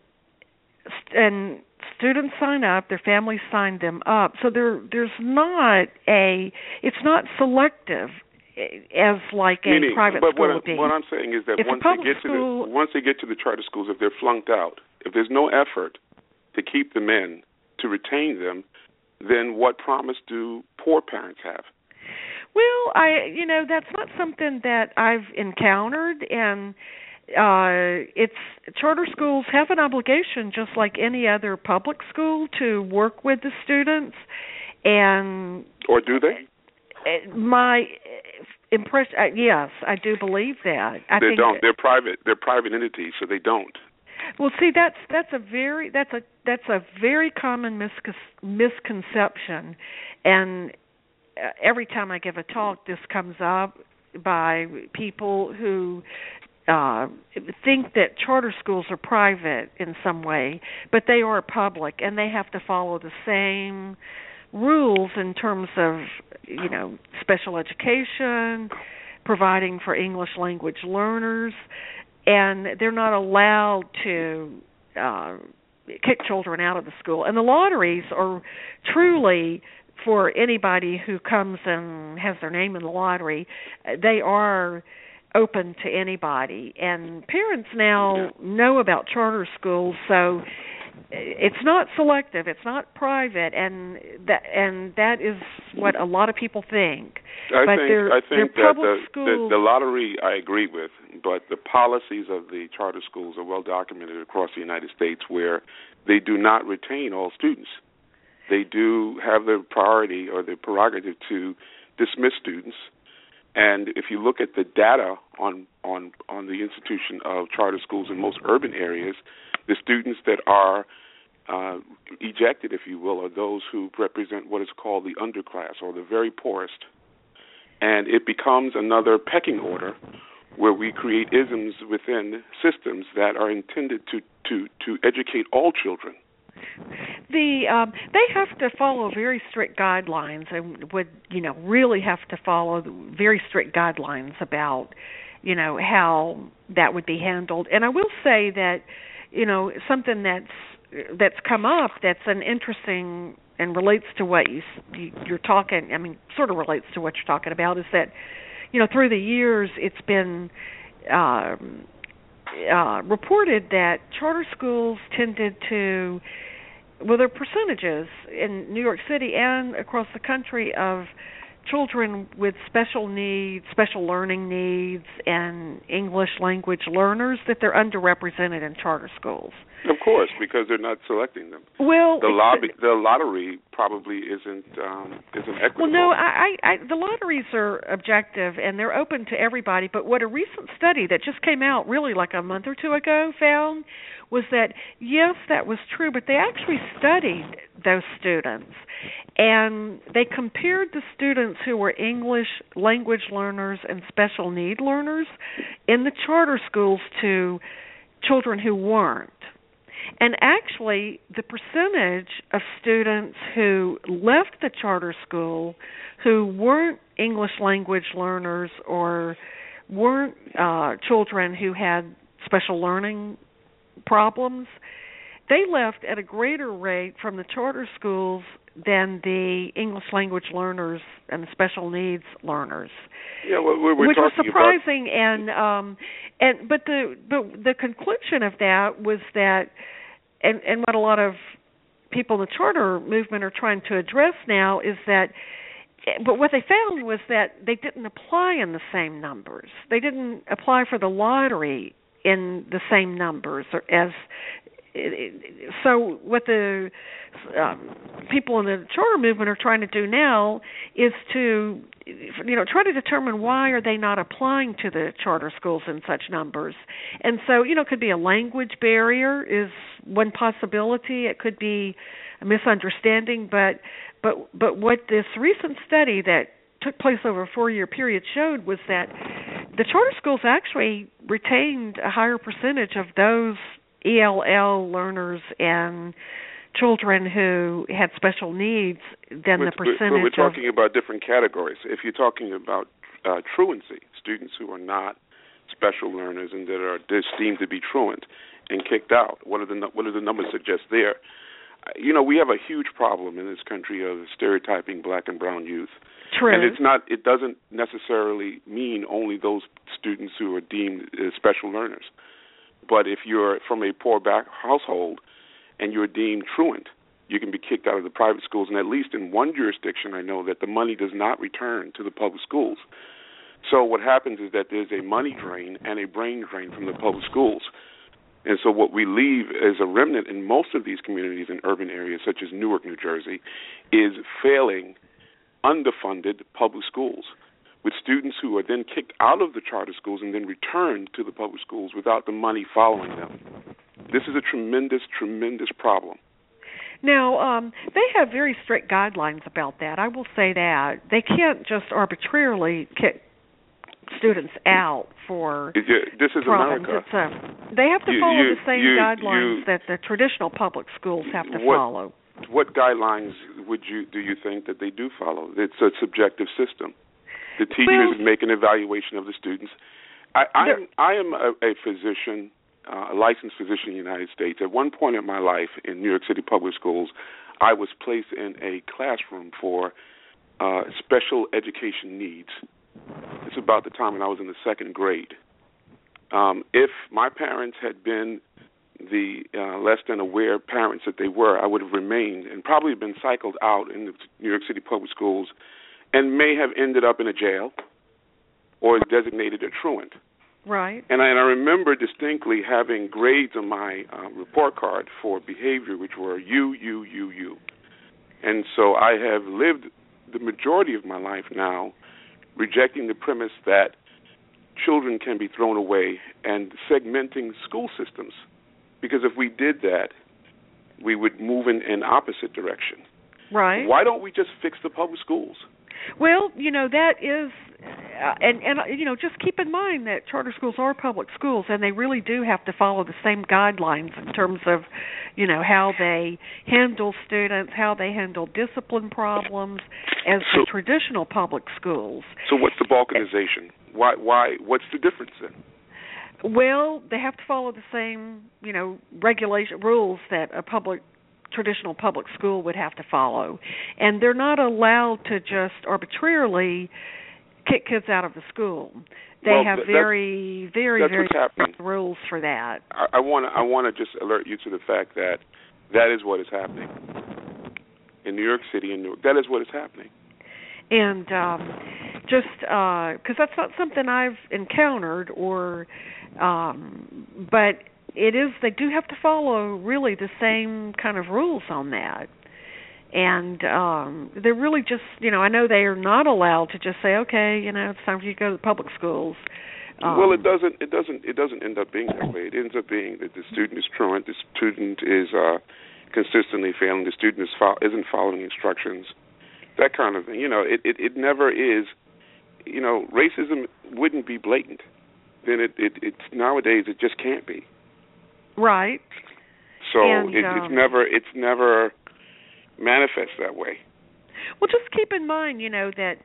Speaker 3: and students sign up, their families sign them up. So there there's not a it's not selective as like a private
Speaker 7: but
Speaker 3: school
Speaker 7: what,
Speaker 3: would be.
Speaker 7: what I'm saying is that
Speaker 3: a
Speaker 7: once they get
Speaker 3: school-
Speaker 7: to the once they get to the charter schools, if they're flunked out, if there's no effort to keep them in, to retain them, then what promise do poor parents have?
Speaker 3: Well, I you know that's not something that I've encountered, and uh it's charter schools have an obligation just like any other public school to work with the students and
Speaker 7: Or do they?
Speaker 3: uh, my impression uh, yes i do believe that i
Speaker 7: they don't. They're private. They're private entities, so they don't.
Speaker 3: well see that's that's a very that's a that's a very common miscon- misconception and uh, every time i give a talk this comes up by people who uh think that charter schools are private in some way but they are public and they have to follow the same rules in terms of you know special education providing for english language learners and they're not allowed to uh kick children out of the school. And the lotteries are truly for anybody who comes and has their name in the lottery they are open to anybody and parents now know about charter schools so it's not selective it's not private and that and that is what a lot of people think
Speaker 7: I
Speaker 3: but
Speaker 7: think
Speaker 3: they're,
Speaker 7: I think that the, the the lottery I agree with, but the policies of the charter schools are well documented across the United States where they do not retain all students. They do have the priority or the prerogative to dismiss students. And if you look at the data on on on the institution of charter schools in most urban areas, the students that are uh, ejected, if you will, are those who represent what is called the underclass or the very poorest. And it becomes another pecking order where we create isms within systems that are intended to, to, to educate all children.
Speaker 3: The um they have to follow very strict guidelines and would you know really have to follow very strict guidelines about you know how that would be handled. And i will say that you know something that's that's come up that's an interesting and relates to what you you- you're talking i mean sort of relates to what you're talking about is that you know through the years it's been um uh reported that charter schools tended to well there are percentages in New York City and across the country of children with special needs, special learning needs and English language learners that they're underrepresented in charter schools.
Speaker 7: Of course, because they're not selecting them.
Speaker 3: Well,
Speaker 7: The lobby, the lottery probably isn't um, isn't equitable.
Speaker 3: Well, no, I, I, the lotteries are objective and they're open to everybody. But what a recent study that just came out, really like a month or two ago, found was that yes, that was true, but they actually studied those students and they compared the students who were English language learners and special need learners in the charter schools to children who weren't. And actually, the percentage of students who left the charter school who weren't English language learners or weren't uh children who had special learning problems, they left at a greater rate from the charter schools than the English language learners and the special needs learners.
Speaker 7: Yeah, well, we're, we're
Speaker 3: which was surprising and um and but the but the conclusion of that was that and and what a lot of people in the charter movement are trying to address now is that but what they found was that they didn't apply in the same numbers. They didn't apply for the lottery in the same numbers or as so what the um, people in the charter movement are trying to do now is to you know try to determine why are they not applying to the charter schools in such numbers. And so you know it could be a language barrier is one possibility. It could be a misunderstanding but but but what this recent study that took place over a four year period showed was that the charter schools actually retained a higher percentage of those ELL learners and children who had special needs than
Speaker 7: we're,
Speaker 3: the percentage
Speaker 7: we're, we're
Speaker 3: of
Speaker 7: talking about different categories. If you're talking about uh, truancy, students who are not special learners and that are deemed to be truant and kicked out, what are the what do the numbers suggest there? Uh, you know, we have a huge problem in this country of stereotyping black and brown youth.
Speaker 3: True.
Speaker 7: And it's not. It doesn't necessarily mean only those students who are deemed uh, special learners. But if you're from a poor back household and you're deemed truant, you can be kicked out of the private schools. And at least in one jurisdiction, I know that the money does not return to the public schools. So what happens is that there's a money drain and a brain drain from the public schools. And so what we leave as a remnant in most of these communities in urban areas, such as Newark, New Jersey, is failing, underfunded public schools with students who are then kicked out of the charter schools and then returned to the public schools without the money following them. This is a tremendous, tremendous problem.
Speaker 3: Now, um, they have very strict guidelines about that. I will say that they can't just arbitrarily kick students out for
Speaker 7: this is
Speaker 3: problems.
Speaker 7: America.
Speaker 3: It's a, they have to
Speaker 7: You-
Speaker 3: follow
Speaker 7: you-
Speaker 3: the same
Speaker 7: you-
Speaker 3: guidelines that the traditional public schools have to
Speaker 7: What-
Speaker 3: follow.
Speaker 7: What guidelines would you do you think that they do follow? It's a subjective system. The teachers
Speaker 3: Well-
Speaker 7: make an evaluation of the students. I, I am, I am a, a physician, uh, a licensed physician in the United States. At one point in my life in New York City public schools, I was placed in a classroom for uh, special education needs. It's about the time when I was in the second grade. Um, if my parents had been the uh, less than aware parents that they were, I would have remained and probably been cycled out in the New York City public schools and may have ended up in a jail or designated a truant.
Speaker 3: Right.
Speaker 7: And I, and I remember distinctly having grades on my uh, report card for behavior, which were U, U, U, U. And so I have lived the majority of my life now rejecting the premise that children can be thrown away and segmenting school systems. Because if we did that, we would move in an opposite direction.
Speaker 3: Right.
Speaker 7: Why don't we just fix the public schools?
Speaker 3: Well, you know that is, uh, and and you know just keep in mind that charter schools are public schools, and they really do have to follow the same guidelines in terms of, you know, how they handle students, how they handle discipline problems, as
Speaker 7: So-
Speaker 3: the traditional public schools.
Speaker 7: So what's the balkanization? Why why what's the difference then?
Speaker 3: Well, they have to follow the same, you know, regulation rules that a public traditional public school would have to follow. And they're not allowed to just arbitrarily kick kids out of the school. They
Speaker 7: Well,
Speaker 3: have very very very strict rules for that.
Speaker 7: I want to I want to just alert you to the fact that that is what is happening in New York City and York, That is what is happening.
Speaker 3: and um just uh because that's not something I've encountered or um but it is they do have to follow really the same kind of rules on that and um they're really just you know I know they are not allowed to just say okay you know it's time for you to go to the public schools um,
Speaker 7: well, it doesn't it doesn't it doesn't end up being that way. It ends up being that the student is truant, the student is uh consistently failing, the student is fo- isn't following instructions, that kind of thing. You know, it it, it never is. You know, racism wouldn't be blatant. Then it it it's nowadays it just can't be.
Speaker 3: Right
Speaker 7: So
Speaker 3: And,
Speaker 7: it,
Speaker 3: um,
Speaker 7: it's never it's never manifest that way.
Speaker 3: Well, just keep in mind, you know that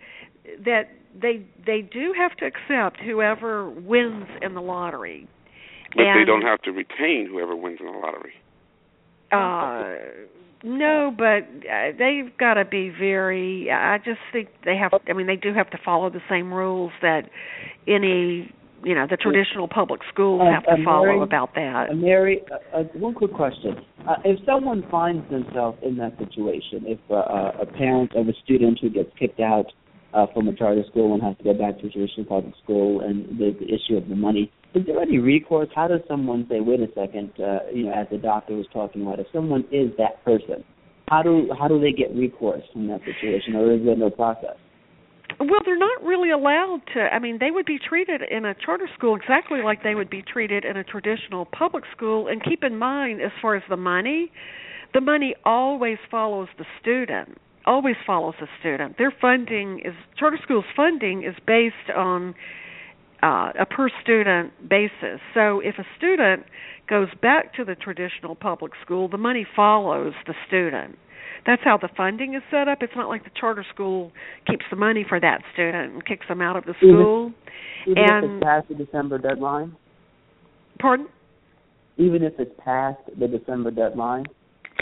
Speaker 3: that they they do have to accept whoever wins in the lottery.
Speaker 7: But
Speaker 3: and,
Speaker 7: they don't have to retain whoever wins in the lottery.
Speaker 3: Uh, no, but uh, they've got to be very. I just think they have. I mean, they do have to follow the same rules that any you know the traditional public schools
Speaker 2: Uh,
Speaker 3: have to follow
Speaker 2: Mary-
Speaker 3: about that.
Speaker 2: Mary, uh, uh, one quick question: uh, If someone finds themselves in that situation, if uh, uh, a parent of a student who gets kicked out uh, from a charter school and has to go back to a traditional public school, and the, the issue of the money, is there any recourse? How does someone say, "Wait a second, uh, you know, as the doctor was talking about, if someone is that person, how do how do they get recourse from that situation, or is there no process?"
Speaker 3: Well, they're not really allowed to. I mean, they would be treated in a charter school exactly like they would be treated in a traditional public school. And keep in mind, as far as the money, the money always follows the student. Always follows the student. Their funding is charter schools' funding is based on uh, a per student basis. So if a student goes back to the traditional public school, the money follows the student. That's how the funding is set up. It's not like the charter school keeps the money for that student and kicks them out of the school.
Speaker 2: Even if
Speaker 3: And-
Speaker 2: it's past the December deadline,
Speaker 3: Pardon?
Speaker 2: even if it's past the December deadline.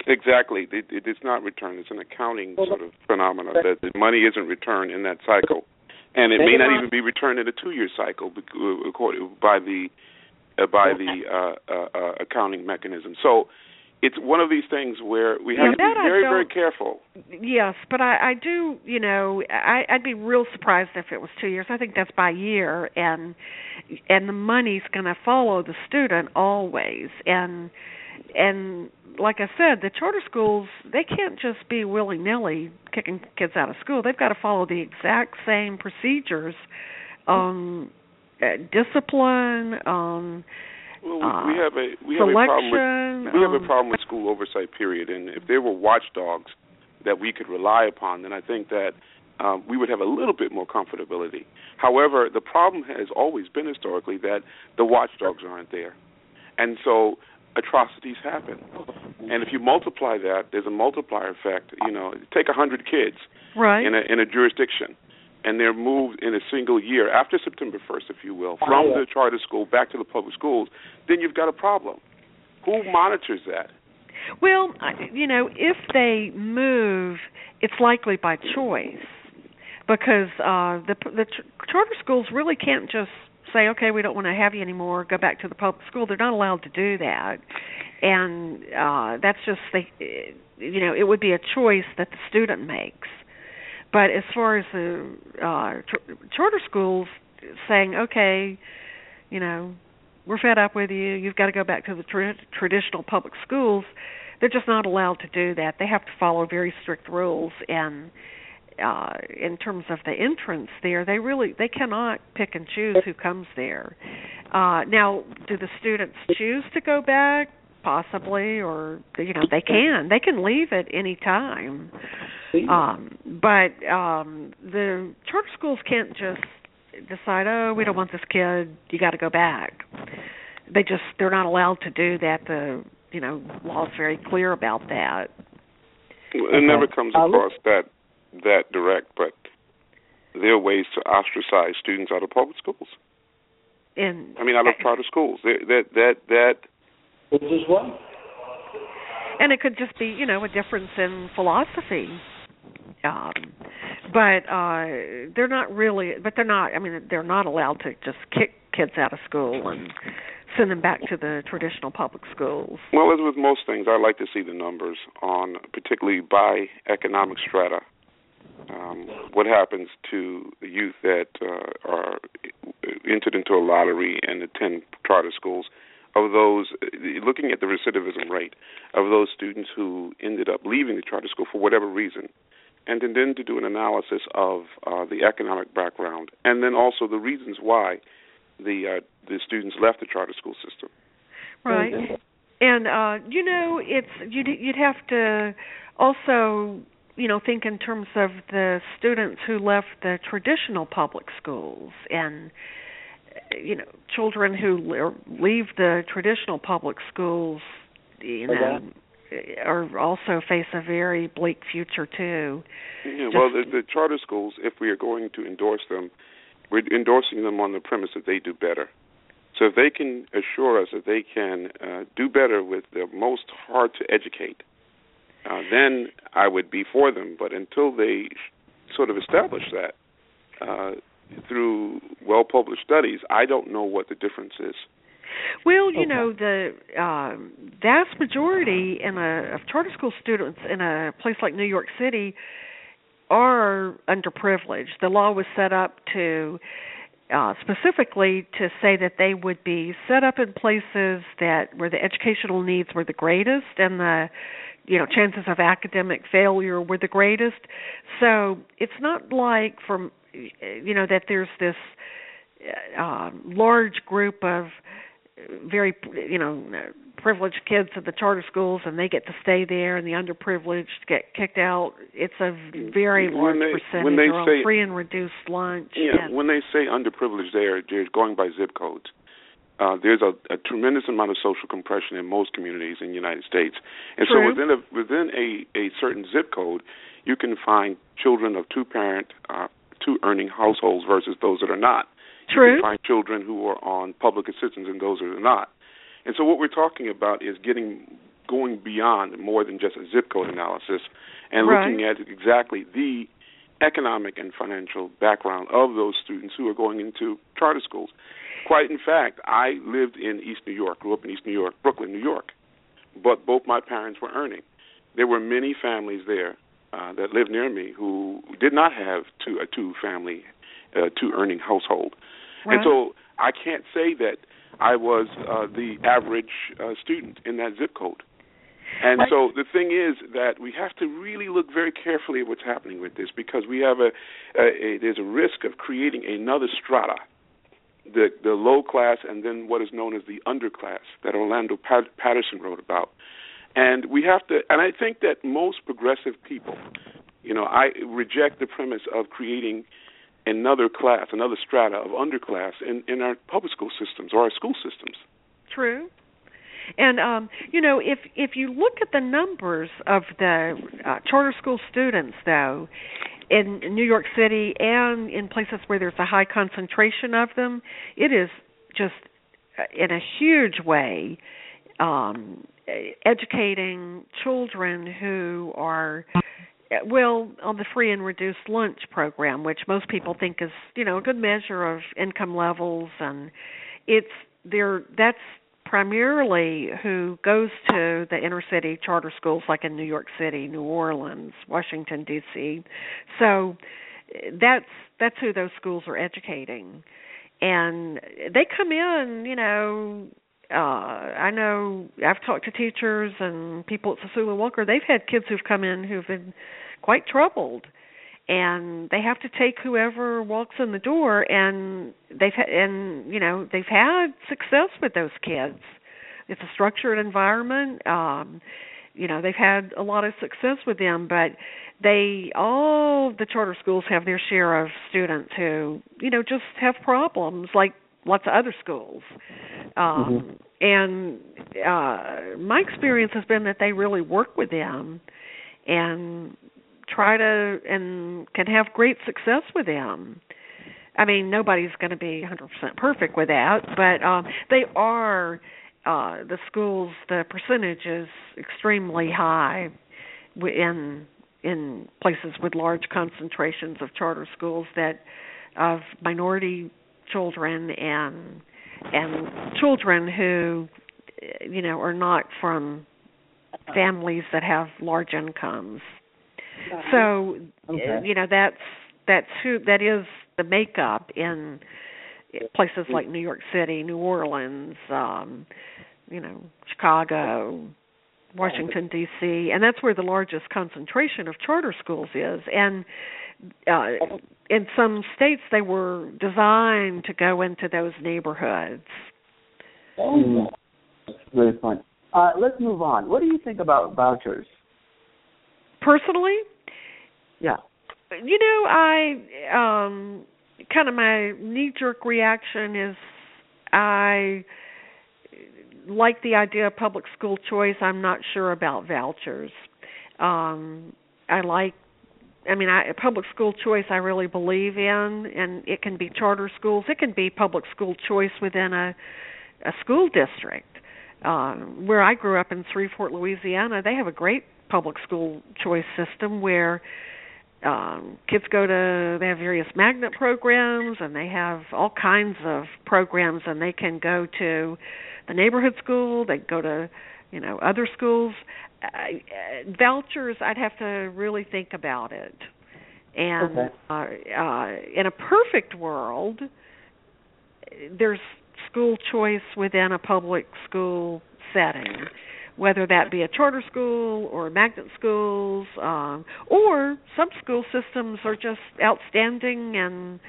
Speaker 7: Exactly. It, it is not returned. It's an accounting sort of phenomenon that the money isn't returned in that cycle, and it may not even be returned in a two-year cycle bec- uh, according by the uh, by the uh, uh, uh, accounting mechanism. So it's one of these things where we have
Speaker 3: Yeah,
Speaker 7: to be very very careful.
Speaker 3: Yes, but I, I do, you know, I, I'd be real surprised if it was two years. I think that's by year, and and the money's going to follow the student always. And and like I said, the charter schools they can't just be willy nilly kicking kids out of school. They've got to follow the exact same procedures on uh, discipline, on
Speaker 7: Well,
Speaker 3: uh,
Speaker 7: we, we have a we have a problem with
Speaker 3: selection.
Speaker 7: we have a
Speaker 3: um,
Speaker 7: problem with school oversight period and if there were watchdogs that we could rely upon then i think that um, we would have a little bit more comfortability however the problem has always been historically that the watchdogs aren't there and so atrocities happen and if you multiply that there's a multiplier effect you know take a hundred kids
Speaker 3: right.
Speaker 7: in a in a jurisdiction and they're moved in a single year after September 1st if you will from the charter school back to the public schools then you've got a problem who monitors that
Speaker 3: Well, you know, if they move, it's likely by choice because uh the the ch- charter schools really can't just say, "Okay, we don't want to have you anymore. Go back to the public school." They're not allowed to do that, and uh that's just they, you know, it would be a choice that the student makes. But as far as the uh ch- charter schools saying, "Okay, you know, we're fed up with you. You've got to go back to the tra- traditional public schools." They're just not allowed to do that. They have to follow very strict rules and uh in terms of the entrance there they really they cannot pick and choose who comes there uh now do the students choose to go back possibly or you know they can. They can leave at any time. Um but um the charter schools can't just decide oh we don't want this kid. You got to go back. They just they're not allowed to do that. The you know law's very clear about that.
Speaker 7: It never comes
Speaker 2: Uh,
Speaker 7: across that that direct but there are ways to ostracize students out of public schools.
Speaker 3: And
Speaker 7: i mean out of charter schools. There- that that that
Speaker 5: Which is what?
Speaker 3: and it could just be you know a difference in philosophy um but uh they're not really but they're not i mean they're not allowed to just kick kids out of school and send them back to the traditional public schools
Speaker 7: Well, as with most things, I like to see the numbers on, particularly by economic strata. Um, what happens to the youth that uh, are entered into a lottery and attend charter schools? Of those, looking at the recidivism rate of those students who ended up leaving the charter school for whatever reason, and then, to do an analysis of uh, the economic background, and then also the reasons why the uh, the students left the charter school system.
Speaker 3: right and uh you know it's you'd you'd have to also you know think in terms of the students who left the traditional public schools and you know children who leave the traditional public schools you know are also face a very bleak future too.
Speaker 7: Yeah, well, the, the charter schools, if we are going to endorse them, we're endorsing them on the premise that they do better. So if they can assure us that they can uh, do better with the most hard to educate, uh, then I would be for them. But until they sort of establish that uh, through well published studies, I don't know what the difference is.
Speaker 3: Well, you okay. know, the um, vast majority in a, of charter school students in a place like New York City are underprivileged. The law was set up to uh, specifically to say that they would be set up in places that where the educational needs were the greatest and the you know chances of academic failure were the greatest. So it's not like from you know that there's this uh, large group of very you know privileged kids at the charter schools and they get to stay there and the underprivileged get kicked out. It's a very large
Speaker 7: when they,
Speaker 3: percentage.
Speaker 7: when they say,
Speaker 3: free and reduced lunch
Speaker 7: yeah
Speaker 3: and,
Speaker 7: when they say underprivileged there they're going by zip codes uh, there's a, a tremendous amount of social compression in most communities in the United States, and
Speaker 3: True.
Speaker 7: so within a within a, a certain zip code, you can find children of two parent, uh, two earning households versus those that are not.
Speaker 3: True.
Speaker 7: You can find children who are on public assistance and those that are not. And so what we're talking about is getting going beyond more than just a zip code analysis and
Speaker 3: right.
Speaker 7: looking at exactly the economic and financial background of those students who are going into charter schools. Quite in fact, I lived in East New York, grew up in East New York, Brooklyn, New York, but both my parents were earning. There were many families there uh, that lived near me who did not have two, a two family, uh, two earning household.
Speaker 3: Right.
Speaker 7: And so I can't say that I was uh, the average uh, student in that zip code. And
Speaker 3: right.
Speaker 7: so the thing is that we have to really look very carefully at what's happening with this because we have a, a, a there's a risk of creating another strata, the the low class and then what is known as the underclass that Orlando Pat- Patterson wrote about. And we have to and I think that most progressive people, you know, I reject the premise of creating another class, another strata of underclass in, in our public school systems or our school systems.
Speaker 3: True. And um, you know, if if you look at the numbers of the uh, charter school students, though, in New York City and in places where there's a high concentration of them, it is just uh, in a huge way um, educating children who are well on the free and reduced lunch program which most people think is you know a good measure of income levels and it's there that's primarily who goes to the inner city charter schools like in New York City, New Orleans, Washington D.C. So that's that's who those schools are educating. And they come in, you know, uh I know I've talked to teachers and people at Sisulu Walker. They've had kids who've come in who've been quite troubled, and they have to take whoever walks in the door. And they've had, and you know they've had success with those kids. It's a structured environment. Um, you know they've had a lot of success with them, but they all the charter schools have their share of students who you know just have problems like lots of other schools. Um, mm-hmm. And uh, my experience has been that they really work with them and try to and can have great success with them. I mean, nobody's going to be 100% perfect with that, but um, they are uh, the schools. The percentage is extremely high in in places with large concentrations of charter schools that of minority children and and children who you know are not from families that have large incomes. So
Speaker 2: okay.
Speaker 3: you know that's that's who that is the makeup in places like New York City, New Orleans, um, you know, Chicago, Washington D.C., and that's where the largest concentration of charter schools is. And uh, in some states, they were designed to go into those neighborhoods.
Speaker 2: Mm. Very fun. Uh, let's move on. What do you think about vouchers?
Speaker 3: Personally,
Speaker 2: yeah.
Speaker 3: You know, I um kind of my knee jerk reaction is I like the idea of public school choice. I'm not sure about vouchers. Um, I like I mean, I, public school choice I really believe in, and it can be charter schools. It can be public school choice within a a school district. Uh, where I grew up in Shreveport, Louisiana, they have a great public school choice system where um kids go to they have various magnet programs and they have all kinds of programs and they can go to the neighborhood school they go to you know other schools. Uh, vouchers i'd have to really think about it. And
Speaker 2: okay.
Speaker 3: uh, uh in a perfect world there's school choice within a public school setting whether that be a charter school or magnet schools um or some school systems are just outstanding and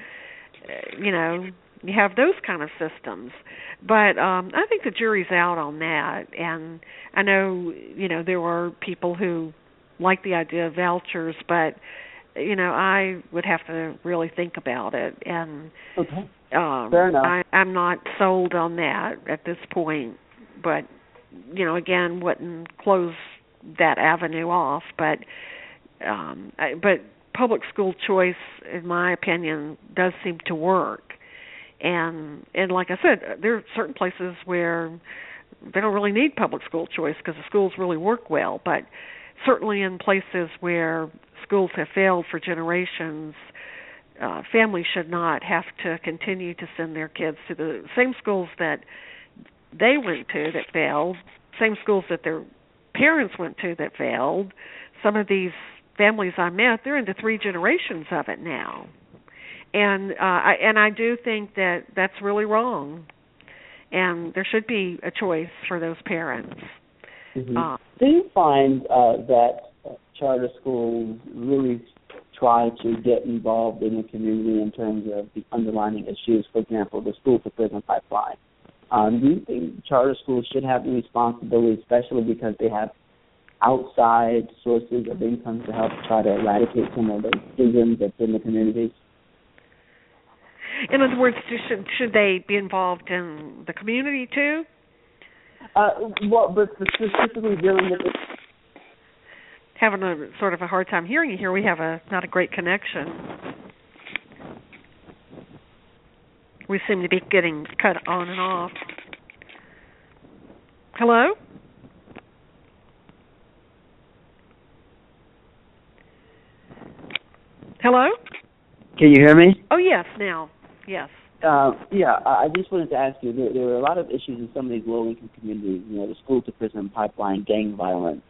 Speaker 3: uh, you know you have those kind of systems. But um i think the jury's out on that. And i know you know there are people who like the idea of vouchers but you know i would have to really think about it. And
Speaker 2: okay.
Speaker 3: um
Speaker 2: Fair enough.
Speaker 3: i i'm not sold on that at this point but you know again wouldn't close that avenue off but um I, but public school choice in my opinion does seem to work. And and like I said there are certain places where they don't really need public school choice because the schools really work well but certainly in places where schools have failed for generations uh families should not have to continue to send their kids to the same schools that they went to that failed, same schools that their parents went to that failed. Some of these families I met, they're into three generations of it now. And uh I and I do think that that's really wrong. And there should be a choice for those parents.
Speaker 2: Mhm.
Speaker 3: Uh,
Speaker 2: Do you find uh, that charter schools really try to get involved in the community in terms of the underlying issues? For example, the school to prison pipeline. Um, do you think charter schools should have the responsibility, especially because they have outside sources of income to help try to eradicate some of the isms that's in the communities?
Speaker 3: in other words, should should they be involved in the community too?
Speaker 2: Uh, well, but specifically dealing with the
Speaker 3: Having a sort of a hard time hearing you here. We have a not a great connection. We seem to be getting cut on and off. Hello? Hello?
Speaker 2: Can you hear me?
Speaker 3: Oh yes, now. Yes.
Speaker 2: Uh, yeah, I just wanted to ask you. There, there are a lot of issues in some of these low-income communities. You know, the school-to-prison pipeline, gang violence,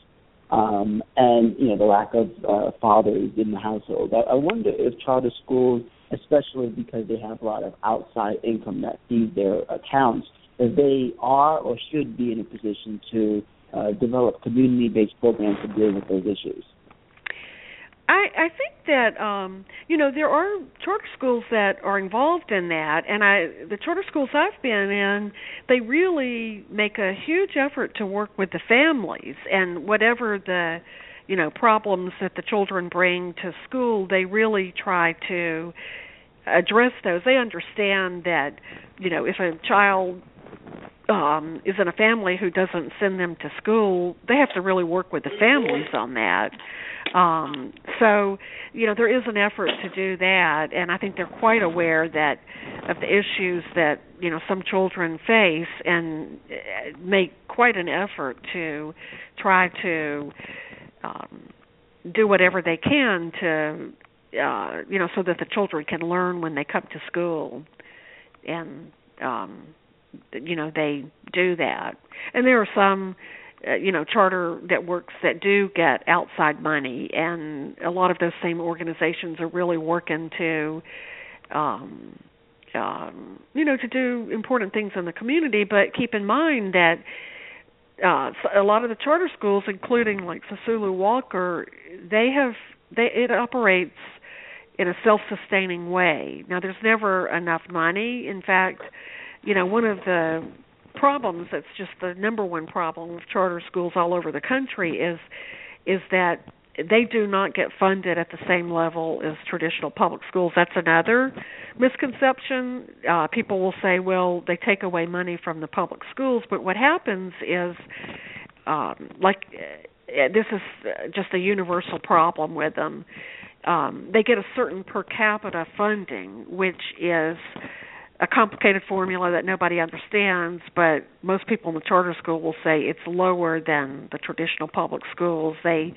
Speaker 2: um, and you know the lack of uh, fathers in the household. I, I wonder if charter schools, especially because they have a lot of outside income that feeds their accounts, if they are or should be in a position to uh, develop community-based programs to deal with those issues.
Speaker 3: I I think that um you know there are charter schools that are involved in that and I the charter schools I've been in they really make a huge effort to work with the families and whatever the you know problems that the children bring to school they really try to address those. They understand that you know if a child um is in a family who doesn't send them to school they have to really work with the families on that. Um so you know there is an effort to do that and i think they're quite aware that of the issues that you know some children face and uh, make quite an effort to try to um do whatever they can to uh you know so that the children can learn when they come to school. And um you know they do that. And there are some uh, you know charter networks that do get outside money. And a lot of those same organizations are really working to um um you know to do important things in the community. But keep in mind that uh a lot of the charter schools including like Sisulu Walker they have they it operates in a self-sustaining way. Now there's never enough money. In fact you know one of the problems that's just the number one problem with charter schools all over the country is is that they do not get funded at the same level as traditional public schools. That's another misconception. Uh, people will say, well, they take away money from the public schools, but what happens is, um, like, uh, this is just a universal problem with them. Um, they get a certain per capita funding, which is a complicated formula that nobody understands, but most people in the charter school will say it's lower than the traditional public schools. They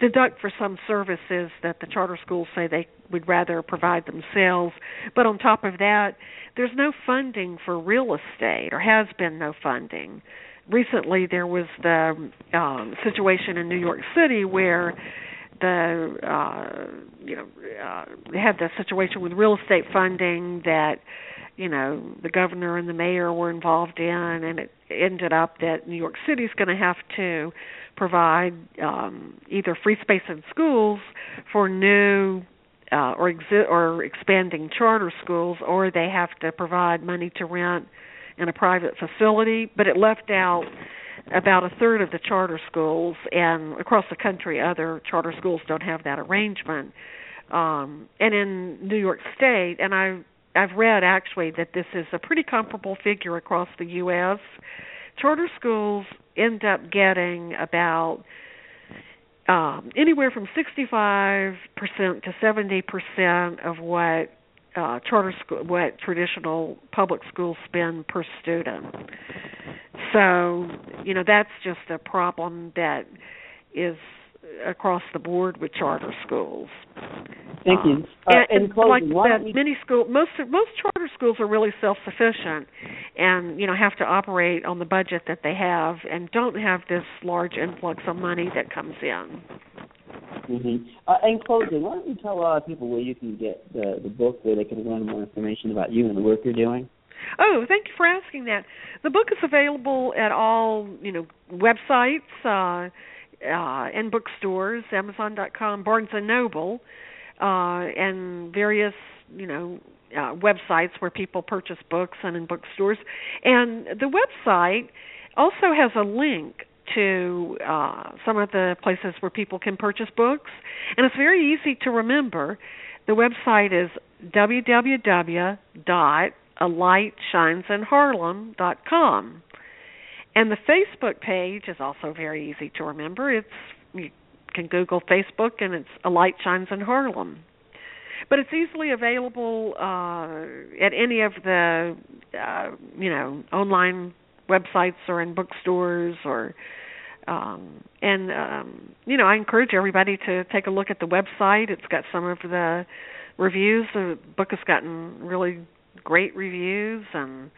Speaker 3: deduct for some services that the charter schools say they would rather provide themselves. But on top of that, there's no funding for real estate, or has been no funding. Recently, there was the um, situation in New York City where the uh, you know uh, had the situation with real estate funding that you know the governor and the mayor were involved in, and it ended up that New York City is going to have to provide um, either free space in schools for new uh, or exi- or expanding charter schools, or they have to provide money to rent in a private facility. But it left out about a third of the charter schools, and across the country, other charter schools don't have that arrangement. Um, and in New York State, and I I've read actually that this is a pretty comparable figure across the U.S. Charter schools end up getting about um, anywhere from 65% to 70% of what uh, charter school, what traditional public schools spend per student. So, you know, that's just a problem that is across the board with charter schools.
Speaker 2: Thank you.
Speaker 3: Um, uh, and,
Speaker 2: and closing,
Speaker 3: like that, many school, most most charter schools are really self-sufficient, and you know have to operate on the budget that they have, and don't have this large influx of money that comes in.
Speaker 2: Mm-hmm. Uh, in closing, why don't you tell a lot of people where you can get the the book, where they can learn more information about you and the work you're doing?
Speaker 3: Oh, thank you for asking that. The book is available at all, you know, websites. Uh, uh, and bookstores, Amazon.com, Barnes and Noble, uh, and various you know uh, websites where people purchase books and in bookstores. And the website also has a link to uh, some of the places where people can purchase books, and it's very easy to remember. The website is www.alightshinesinharlem.com. And the Facebook page is also very easy to remember. It's you can Google Facebook and it's A Light Shines in Harlem. But it's easily available uh, at any of the uh, you know online websites or in bookstores or um, and um, you know I encourage everybody to take a look at the website. It's got some of the reviews. The book has gotten really great reviews and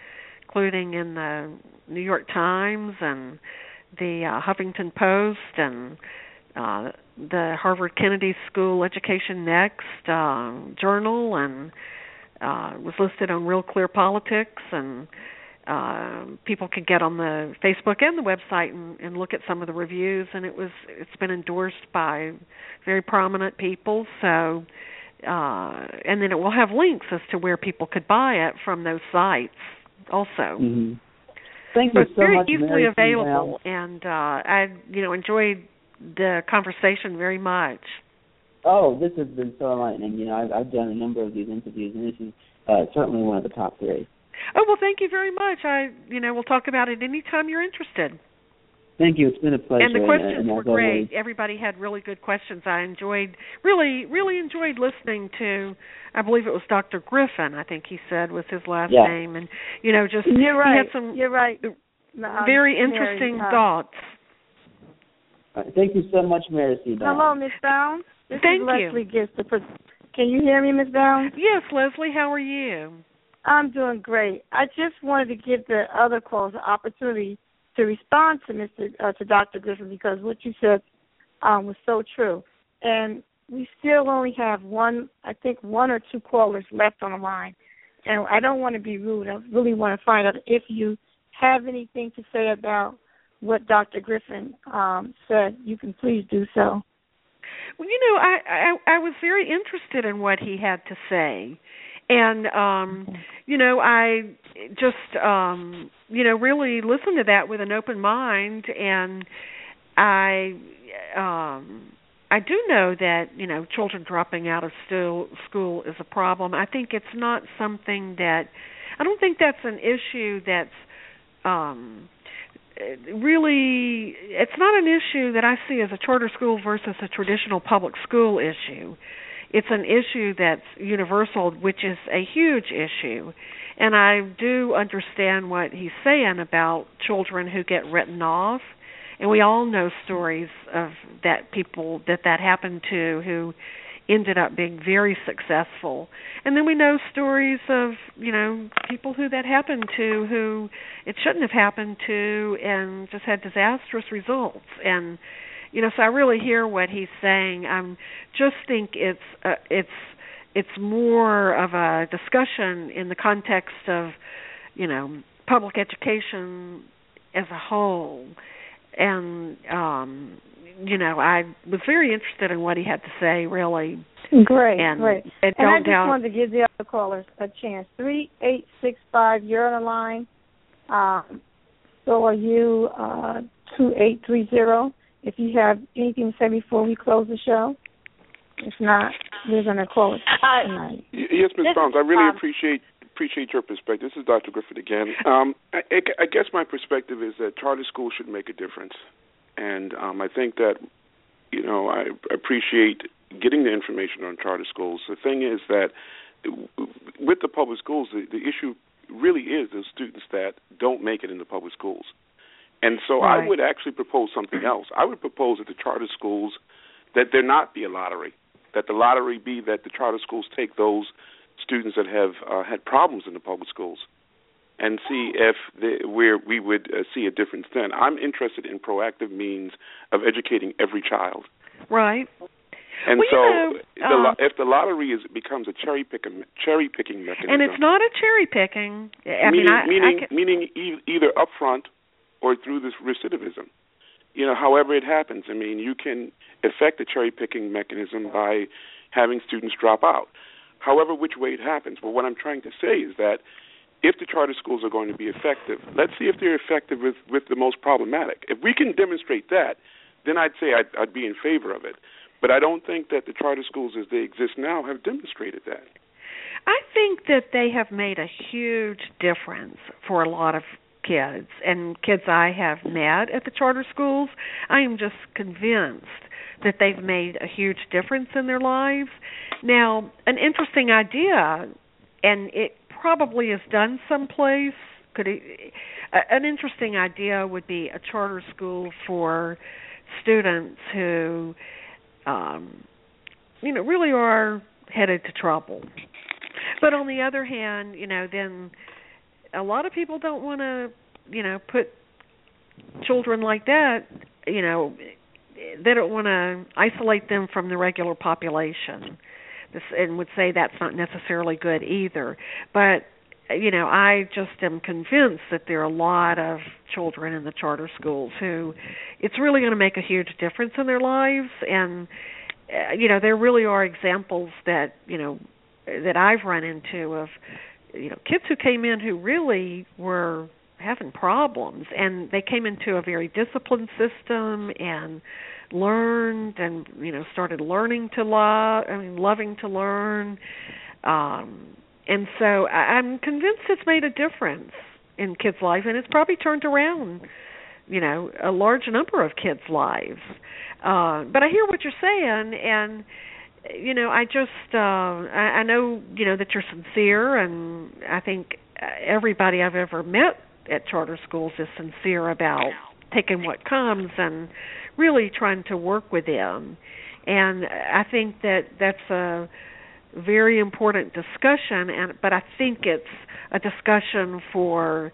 Speaker 3: including in the New York Times and the uh, Huffington Post and uh, the Harvard Kennedy School Education Next uh, journal and uh, was listed on Real Clear Politics and uh, people can get on the Facebook and the website and, and look at some of the reviews and it was it's been endorsed by very prominent people. So uh, and then it will have links as to where people could buy it from those sites also.
Speaker 2: Mm-hmm. Thank
Speaker 3: so
Speaker 2: you
Speaker 3: it's
Speaker 2: so
Speaker 3: very
Speaker 2: much,
Speaker 3: easily
Speaker 2: Mary
Speaker 3: available, and uh, I, you know, enjoyed the conversation very much.
Speaker 2: Oh, this has been so enlightening. You know, I've, I've done a number of these interviews, and this is uh, certainly one of the top three.
Speaker 3: Oh well, thank you very much. I, you know, we'll talk about it anytime you're interested.
Speaker 2: Thank you. It's been a pleasure.
Speaker 3: And the questions
Speaker 2: and, and
Speaker 3: were
Speaker 2: as always-
Speaker 3: great. Everybody had really good questions. I enjoyed, really, really enjoyed listening to. I believe it was Dr. Griffin. I think he said was his last
Speaker 2: Yeah.
Speaker 3: name, and you know, just
Speaker 8: You're right.
Speaker 3: he had some
Speaker 8: You're right. No, I'm
Speaker 3: very
Speaker 8: Mary,
Speaker 3: interesting
Speaker 8: uh,
Speaker 3: thoughts.
Speaker 2: Uh, thank you so much, Mary C. Bounds.
Speaker 8: Hello, Miss Bounds. This
Speaker 3: Thank
Speaker 8: is
Speaker 3: you.
Speaker 8: Leslie Gist. the pres- Can you hear me, Miss Bounds?
Speaker 3: Yes, Leslie, how are you?
Speaker 8: I'm doing great. I just wanted to give the other callers an opportunity to respond to Mr. Uh, to Dr. Griffin because what you said um, was so true. And we still only have one, I think, one or two callers left on the line. And I don't want to be rude. I really want to find out if you have anything to say about what Dr. Griffin um, said. You can please do so.
Speaker 3: Well, you know, I, I I was very interested in what he had to say, and um, you know, I just um, you know really listened to that with an open mind, and I um, I do know that you know children dropping out of still school is a problem. I think it's not something that I don't think that's an issue that's um really it's not an issue that I see as a charter school versus a traditional public school issue. It's an issue that's universal, which is a huge issue. And I do understand what he's saying about children who get written off. And we all know stories of that people that that happened to who ended up being very successful. And then we know stories of, you know, people who that happened to who it shouldn't have happened to and just had disastrous results. And you know, so I really hear what he's saying. I um just think it's uh, it's it's more of a discussion in the context of, you know, public education as a whole. And um you know, I was very interested in what he had to say. Really,
Speaker 8: great,
Speaker 3: and,
Speaker 8: great.
Speaker 3: And,
Speaker 8: and I just
Speaker 3: doubt,
Speaker 8: wanted to give the other callers a chance. Three eight six five. You're on the line. Um, so are you. Uh, two eight three zero. If you have anything to say before we close the show. If not, we're going to close tonight.
Speaker 7: Yes, Ms. Barnes, I really appreciate appreciate your perspective. This is Dr. Griffith again. Um, I, I guess my perspective is that charter schools should make a difference and um, I think that you know I appreciate getting the information on charter schools. The thing is that with the public schools, the, the issue really is the students that don't make it in the public schools. And so
Speaker 3: right.
Speaker 7: I would actually propose something else. I would propose that the charter schools that there not be a lottery, that the lottery be that the charter schools take those students that have uh, had problems in the public schools and see if the, where we would uh, see a difference then. I'm interested in proactive means of educating every child.
Speaker 3: Right.
Speaker 7: And
Speaker 3: well,
Speaker 7: so,
Speaker 3: you know, uh,
Speaker 7: the, if the lottery is becomes a cherry picking cherry picking mechanism,
Speaker 3: and it's not a cherry picking. I
Speaker 7: meaning
Speaker 3: mean, I,
Speaker 7: meaning
Speaker 3: I can,
Speaker 7: meaning e- either upfront or through this recidivism. You know, however it happens. I mean, you can affect the cherry picking mechanism by having students drop out. However, which way it happens. But what I'm trying to say is that if the charter schools are going to be effective, let's see if they're effective with, with the most problematic. If we can demonstrate that, then I'd say I'd, I'd be in favor of it. But I don't think that the charter schools as they exist now have demonstrated that.
Speaker 3: I think that they have made a huge difference for a lot of kids and kids I have met at the charter schools. I am just convinced that they've made a huge difference in their lives. Now, an interesting idea and it probably is done someplace. Could it, an interesting idea would be a charter school for students who, um, you know, really are headed to trouble. But on the other hand, you know, then a lot of people don't want to, you know, put children like that, you know, they don't want to isolate them from the regular population and would say that's not necessarily good either. But you know, I just am convinced that there are a lot of children in the charter schools who it's really going to make a huge difference in their lives and uh, you know, there really are examples that, you know, that I've run into of you know, kids who came in who really were having problems and they came into a very disciplined system and learned and you know started learning to love I mean loving to learn. Um and so I, I'm convinced it's made a difference in kids' lives and it's probably turned around you know a large number of kids' lives. Uh but I hear what you're saying and you know I just uh I, I know you know that you're sincere and I think everybody I've ever met at charter schools is sincere about taking what comes and really trying to work with them. And I think that that's a very important discussion and but I think it's a discussion for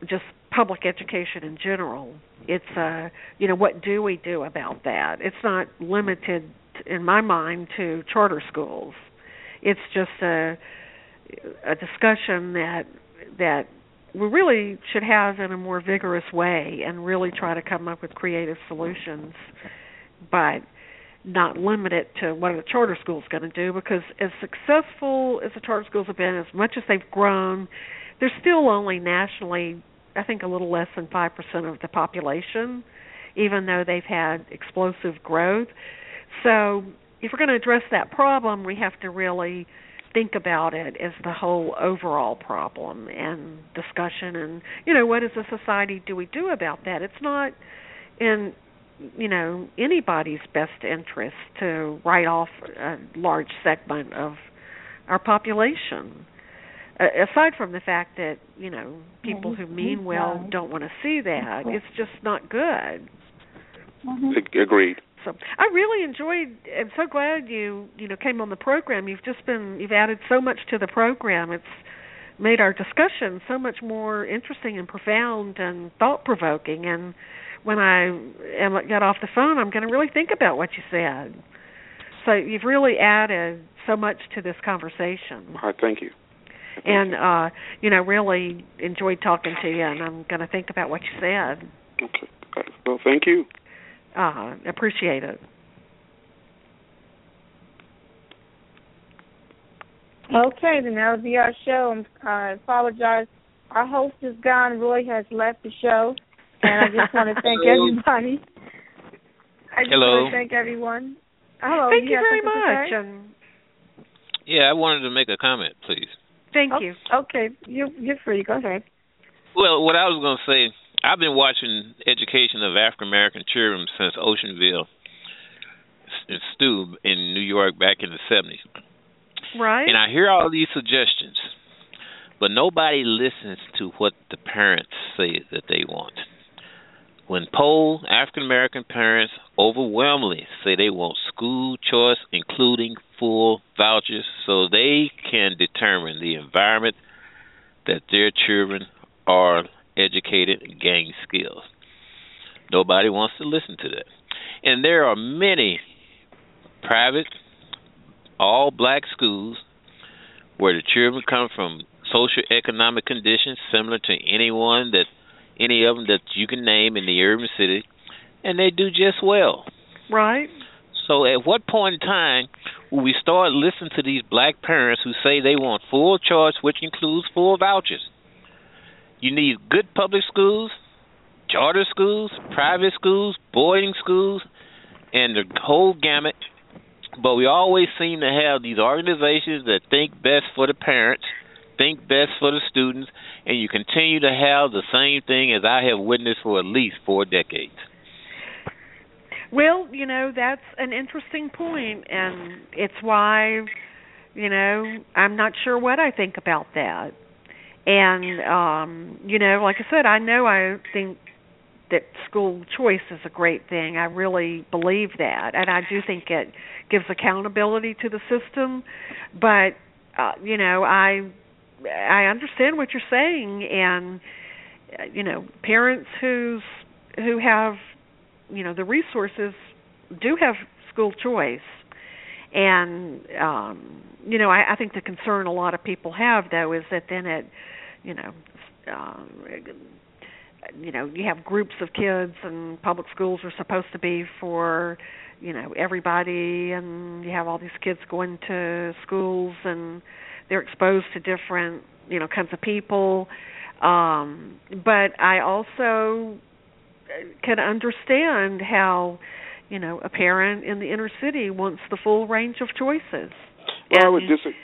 Speaker 3: just public education in general. It's a you know what do we do about that? It's not limited in my mind to charter schools. It's just a a discussion that that we really should have in a more vigorous way and really try to come up with creative solutions but not limit it to what a charter school is going to do because as successful as the charter schools have been as much as they've grown they're still only nationally i think a little less than 5% of the population even though they've had explosive growth So, if we're going to address that problem, we have to really think about it as the whole overall problem and discussion and you know what as a society do we do about that? It's not in you know anybody's best interest to write off a large segment of our population. Uh, aside from the fact that you know people who mean well don't want to see that. It's just not good.
Speaker 7: Mm-hmm. agreed
Speaker 3: so I really enjoyed. I'm so glad you you know came on the program. You've just been you've added so much to the program. It's made our discussion so much more interesting and profound and thought provoking. And when I am, got off the phone, I'm going to really think about what you said. So you've really added so much to this conversation.
Speaker 7: All right, thank you. Thank
Speaker 3: and uh, you know, really enjoyed talking to you, and I'm going to think about what you said.
Speaker 7: Okay. Well, thank you.
Speaker 3: Uh, appreciate it.
Speaker 8: Okay, then that'll be our show. I apologize. Our host is gone. Roy has left the show, and I just want to thank everybody. I just
Speaker 9: Hello.
Speaker 8: want to thank everyone. Hello.
Speaker 3: Thank you,
Speaker 8: you
Speaker 3: very much. And
Speaker 9: yeah, I wanted to make a comment, please.
Speaker 3: Thank
Speaker 8: oh,
Speaker 3: you.
Speaker 8: Okay, you're you're free. Go ahead.
Speaker 9: Well, what I was going to say I've been watching education of African American children since Oceanville and Stu in New York back in the seventies.
Speaker 3: Right.
Speaker 9: And I hear all these suggestions, but nobody listens to what the parents say that they want. When polled, African American parents overwhelmingly say they want school choice, including full vouchers, so they can determine the environment that their children are educated, gain skills. Nobody wants to listen to that. And there are many private, all black schools where the children come from social economic conditions similar to anyone that any of them that you can name in the urban city, and they do just well.
Speaker 3: Right.
Speaker 9: So, at what point in time will we start listening to these black parents who say they want full choice, which includes full vouchers? You need good public schools, charter schools, private schools, boarding schools, and the whole gamut. But we always seem to have these organizations that think best for the parents, think best for the students, and you continue to have the same thing as I have witnessed for at least four decades.
Speaker 3: Well, you know, that's an interesting point, and it's why, you know, I'm not sure what I think about that and um you know like i said i know i think that school choice is a great thing. I really believe that. And i do think it gives accountability to the system. But uh you know i i understand what you're saying. And uh, you know parents who's who have you know the resources do have school choice. And um you know I, I think the concern a lot of people have though is that then it you know um you know you have groups of kids and public schools are supposed to be for you know everybody and you have all these kids going to schools and they're exposed to different you know kinds of people. Um but i also can understand how you know a parent in the inner city wants the full range of choices.
Speaker 7: Well,
Speaker 3: and,
Speaker 7: I would disagree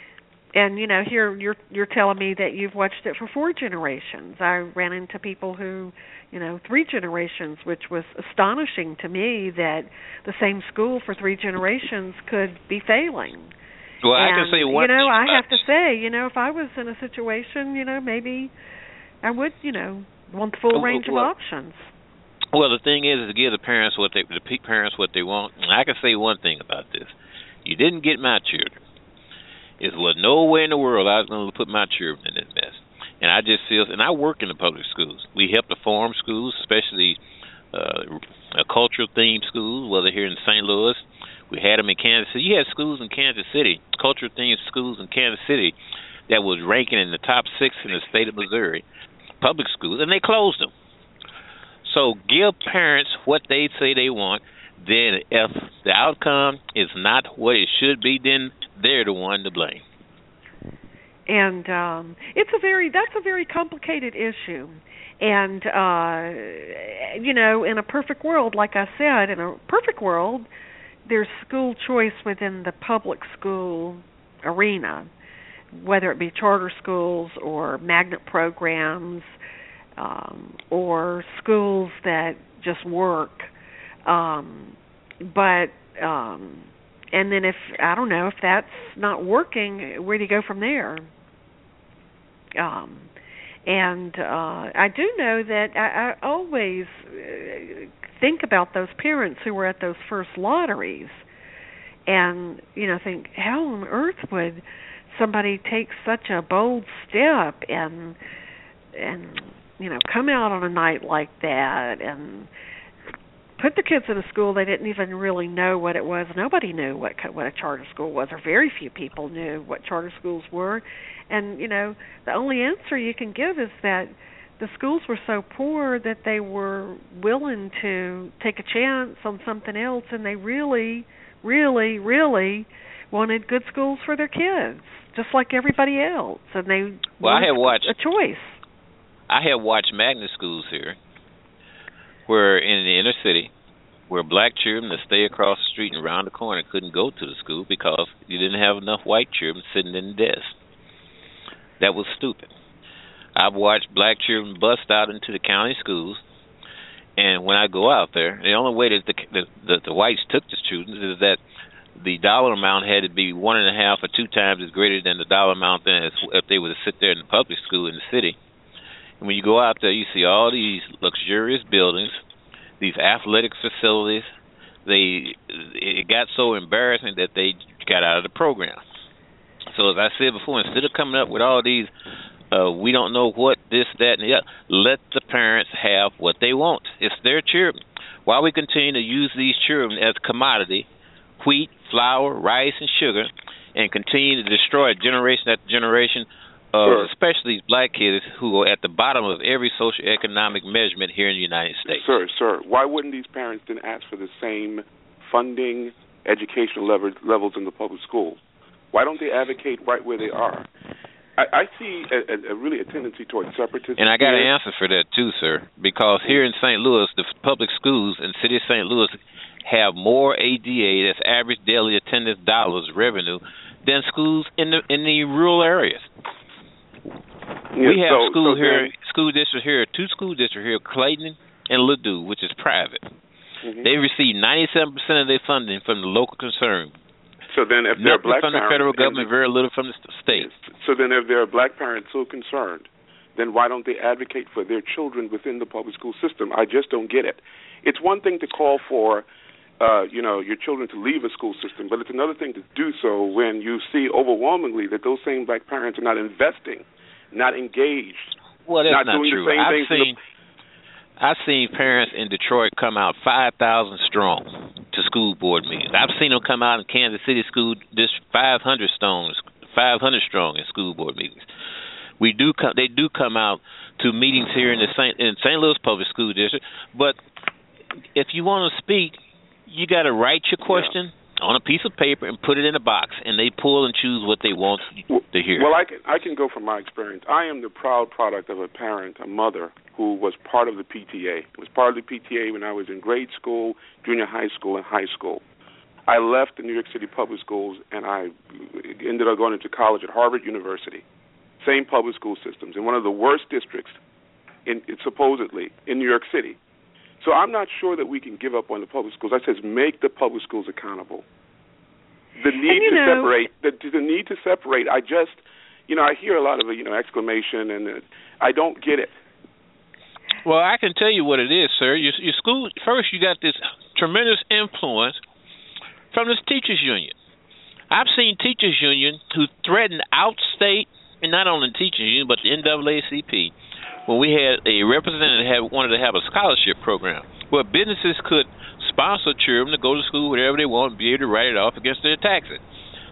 Speaker 3: and you know here you're you're telling me that you've watched it for four generations. I ran into people who you know three generations which was astonishing to me that the same school for three generations could be failing.
Speaker 9: Well
Speaker 3: and,
Speaker 9: i can say one
Speaker 3: you know i have to say you know if i was in a situation you know maybe i would you know want the full range of options.
Speaker 9: well the thing is to give the parents what they the peak parents what they want. And i can say one thing about this. You didn't get my children is was nowhere in the world I was going to put my children in this mess. And I just feel, and I work in the public schools. We help the farm schools, especially uh, cultural themed schools, whether here in St. Louis. We had them in Kansas City. You had schools in Kansas City, cultural themed schools in Kansas City, that was ranking in the top six in the state of Missouri, public schools, and they closed them. So give parents what they say they want. Then, if the outcome is not what it should be, then they're the one to blame.
Speaker 3: And um it's a very that's a very complicated issue. And uh you know, in a perfect world, like I said, in a perfect world, there's school choice within the public school arena, whether it be charter schools or magnet programs um, or schools that just work. Um, but um, and then if I don't know if that's not working, where do you go from there? Um, and uh, I do know that I, I always uh, think about those parents who were at those first lotteries, and you know think how on earth would somebody take such a bold step and and you know come out on a night like that and put the kids in a school they didn't even really know what it was. Nobody knew what what a charter school was, or very few people knew what charter schools were. And you know, the only answer you can give is that the schools were so poor that they were willing to take a chance on something else, and they really, really, really wanted good schools for their kids, just like everybody else. And they
Speaker 9: well, I have watched
Speaker 3: a choice.
Speaker 9: I have watched magnet schools here where in the inner city, where black children that stay across the street and around the corner couldn't go to the school because you didn't have enough white children sitting in the desk. That was stupid. I've watched black children bust out into the county schools, and when I go out there, the only way that the the, the, the whites took the students is that the dollar amount had to be one and a half or two times as greater than the dollar amount than if they were to sit there in the public school in the city and when you go out there, you see all these luxurious buildings, these athletic facilities. They it got so embarrassing that they got out of the program. So as I said before, instead of coming up with all these, uh, we don't know what this, that, and the other. Let the parents have what they want. It's their children. Why we continue to use these children as commodity, wheat, flour, rice, and sugar, and continue to destroy generation after generation Uh, sure. especially these black kids who are at the bottom of every socioeconomic measurement here in the United States.
Speaker 7: Sir, sir, why wouldn't these parents then ask for the same funding, educational level, levels in the public schools? Why don't they advocate right where they are? I, I see a, a, really a tendency towards separatism.
Speaker 9: And I got
Speaker 7: an
Speaker 9: answer for that too, sir, because here in St. Louis, the public schools in the city of St. Louis have more ADA, that's average daily attendance dollars revenue, than schools in the in the rural areas.
Speaker 7: Yeah,
Speaker 9: we have
Speaker 7: so,
Speaker 9: school
Speaker 7: so
Speaker 9: here,
Speaker 7: then,
Speaker 9: school districts here, two school districts here, Clayton and Ladue, which is private.
Speaker 7: Mm-hmm.
Speaker 9: They receive 97% of their funding from the local concern.
Speaker 7: So then, if they're black
Speaker 9: from the
Speaker 7: parents,
Speaker 9: federal government, very little from the state.
Speaker 7: So then, if there are black parents so concerned, then why don't they advocate for their children within the public school system? I just don't get it. It's one thing to call for, uh, you know, your children to leave a school system, but it's another thing to do so when you see overwhelmingly that those same black parents are not investing not engaged.
Speaker 9: Well, that's
Speaker 7: not,
Speaker 9: not,
Speaker 7: doing
Speaker 9: true.
Speaker 7: the same
Speaker 9: I've
Speaker 7: things
Speaker 9: seen I've seen parents in Detroit come out five thousand strong to school board meetings. I've seen them come out in Kansas City school just five hundred stones, five hundred strong in school board meetings. We do come, they do come out to meetings here in the Saint in St. Louis Public School District. But if you want to speak, you got to write your question. Yeah on a piece of paper and put it in a box, and they pull and choose what they want to hear.
Speaker 7: Well, I can I can go from my experience. I am the proud product of a parent, a mother who was part of the PTA. Was part of the PTA when I was in grade school, junior high school, and high school. I left the New York City public schools and I ended up going into college at Harvard University. Same public school systems in one of the worst districts in supposedly in New York City. So I'm not sure that we can give up on the public schools. I says make the public schools accountable. The need to
Speaker 3: know,
Speaker 7: separate, the, the need to separate. I just, you know, I hear a lot of you know exclamation, and uh, I don't get it.
Speaker 9: Well, I can tell you what it is, sir. Your, your school first, you got this tremendous influence from this teachers union. I've seen teachers union who threatened outstate, and not only teachers union, but the NAACP when we had a representative had, wanted to have a scholarship program where businesses could sponsor children to go to school whatever they want and be able to write it off against their taxes.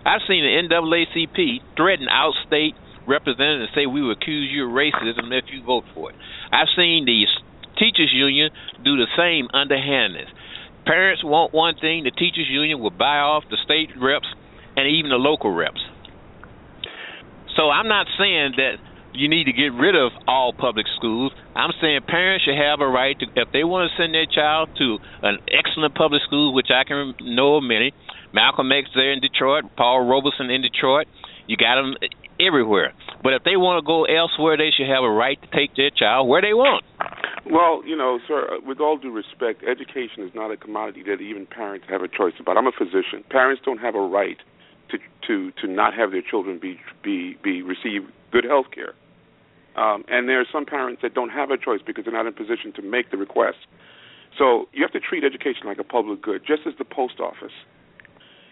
Speaker 9: I've seen the NAACP threaten outstate representatives say we will accuse you of racism if you vote for it. I've seen the teachers union do the same underhandedness. Parents want one thing, the teachers union will buy off the state reps and even the local reps. So I'm not saying that you need to get rid of all public schools. I'm saying parents should have a right to, if they want to send their child to an excellent public school, which I can know of many. Malcolm X there in Detroit, Paul Robeson in Detroit. You got them everywhere. But if they want to go elsewhere, they should have a right to take their child where they want.
Speaker 7: Well, you know, sir, uh, with all due respect, education is not a commodity that even parents have a choice about. I'm a physician. Parents don't have a right to to to not have their children be be be receive good health care. Um, and there are some parents that don't have a choice because they're not in a position to make the request. So you have to treat education like a public good, just as the post office.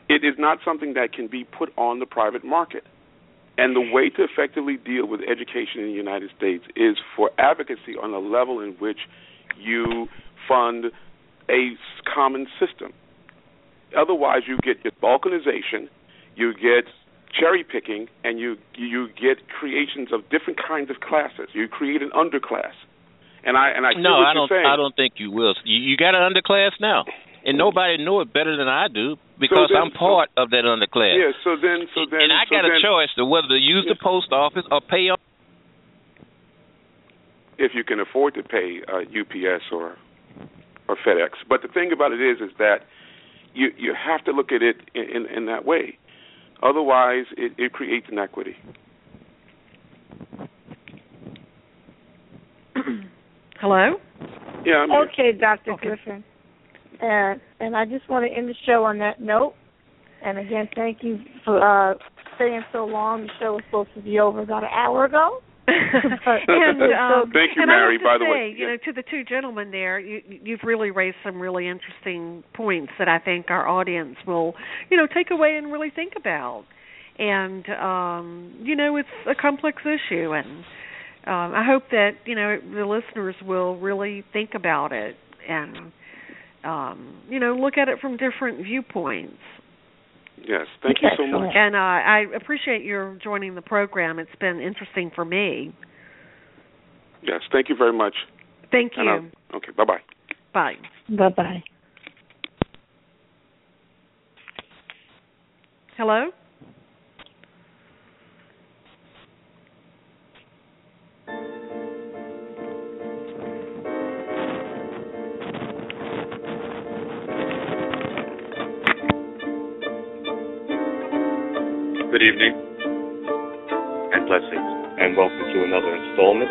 Speaker 7: It is not something that can be put on the private market. And the way to effectively deal with education in the United States is for advocacy on a level in which you fund a common system. Otherwise, you get balkanization, you get cherry picking, and you you get creations of different kinds of classes. You create an underclass. And I and I
Speaker 9: no,
Speaker 7: I
Speaker 9: don't.
Speaker 7: Saying.
Speaker 9: I don't think you will. You, you got an underclass now, and nobody know it better than I do because
Speaker 7: so then,
Speaker 9: I'm part
Speaker 7: so,
Speaker 9: of that underclass.
Speaker 7: Yeah. So then, so then,
Speaker 9: and I
Speaker 7: so
Speaker 9: got
Speaker 7: then,
Speaker 9: a choice to whether to use
Speaker 7: yeah.
Speaker 9: the post office or pay up.
Speaker 7: If you can afford to pay uh, UPS or or FedEx, but the thing about it is, is that you you have to look at it in in, in that way. Otherwise, it, it creates inequity.
Speaker 3: Hello.
Speaker 7: Yeah. I'm
Speaker 8: okay, Dr.
Speaker 3: Okay.
Speaker 8: Griffin. And and I just want to end the show on that note. And again, thank you for uh, staying so long. The show was supposed to be over about an hour ago.
Speaker 3: and um,
Speaker 7: Thank you,
Speaker 3: and
Speaker 7: Mary.
Speaker 3: I have to
Speaker 7: by the
Speaker 3: say,
Speaker 7: way,
Speaker 3: you know, to the two gentlemen there, you, you've really raised some really interesting points that I think our audience will, you know, take away and really think about. And um, you know, it's a complex issue, and um, I hope that you know the listeners will really think about it and um, you know look at it from different viewpoints.
Speaker 7: Yes, thank you so much.
Speaker 3: And uh, I appreciate your joining the program. It's been interesting for me.
Speaker 7: Yes, thank you very much.
Speaker 3: Thank you.
Speaker 7: I'll- okay, bye bye.
Speaker 3: Bye.
Speaker 8: Bye bye.
Speaker 3: Hello?
Speaker 1: Good evening and blessings, and welcome to another installment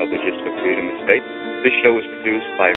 Speaker 1: of the Gist of Freedom Estate. This show is produced by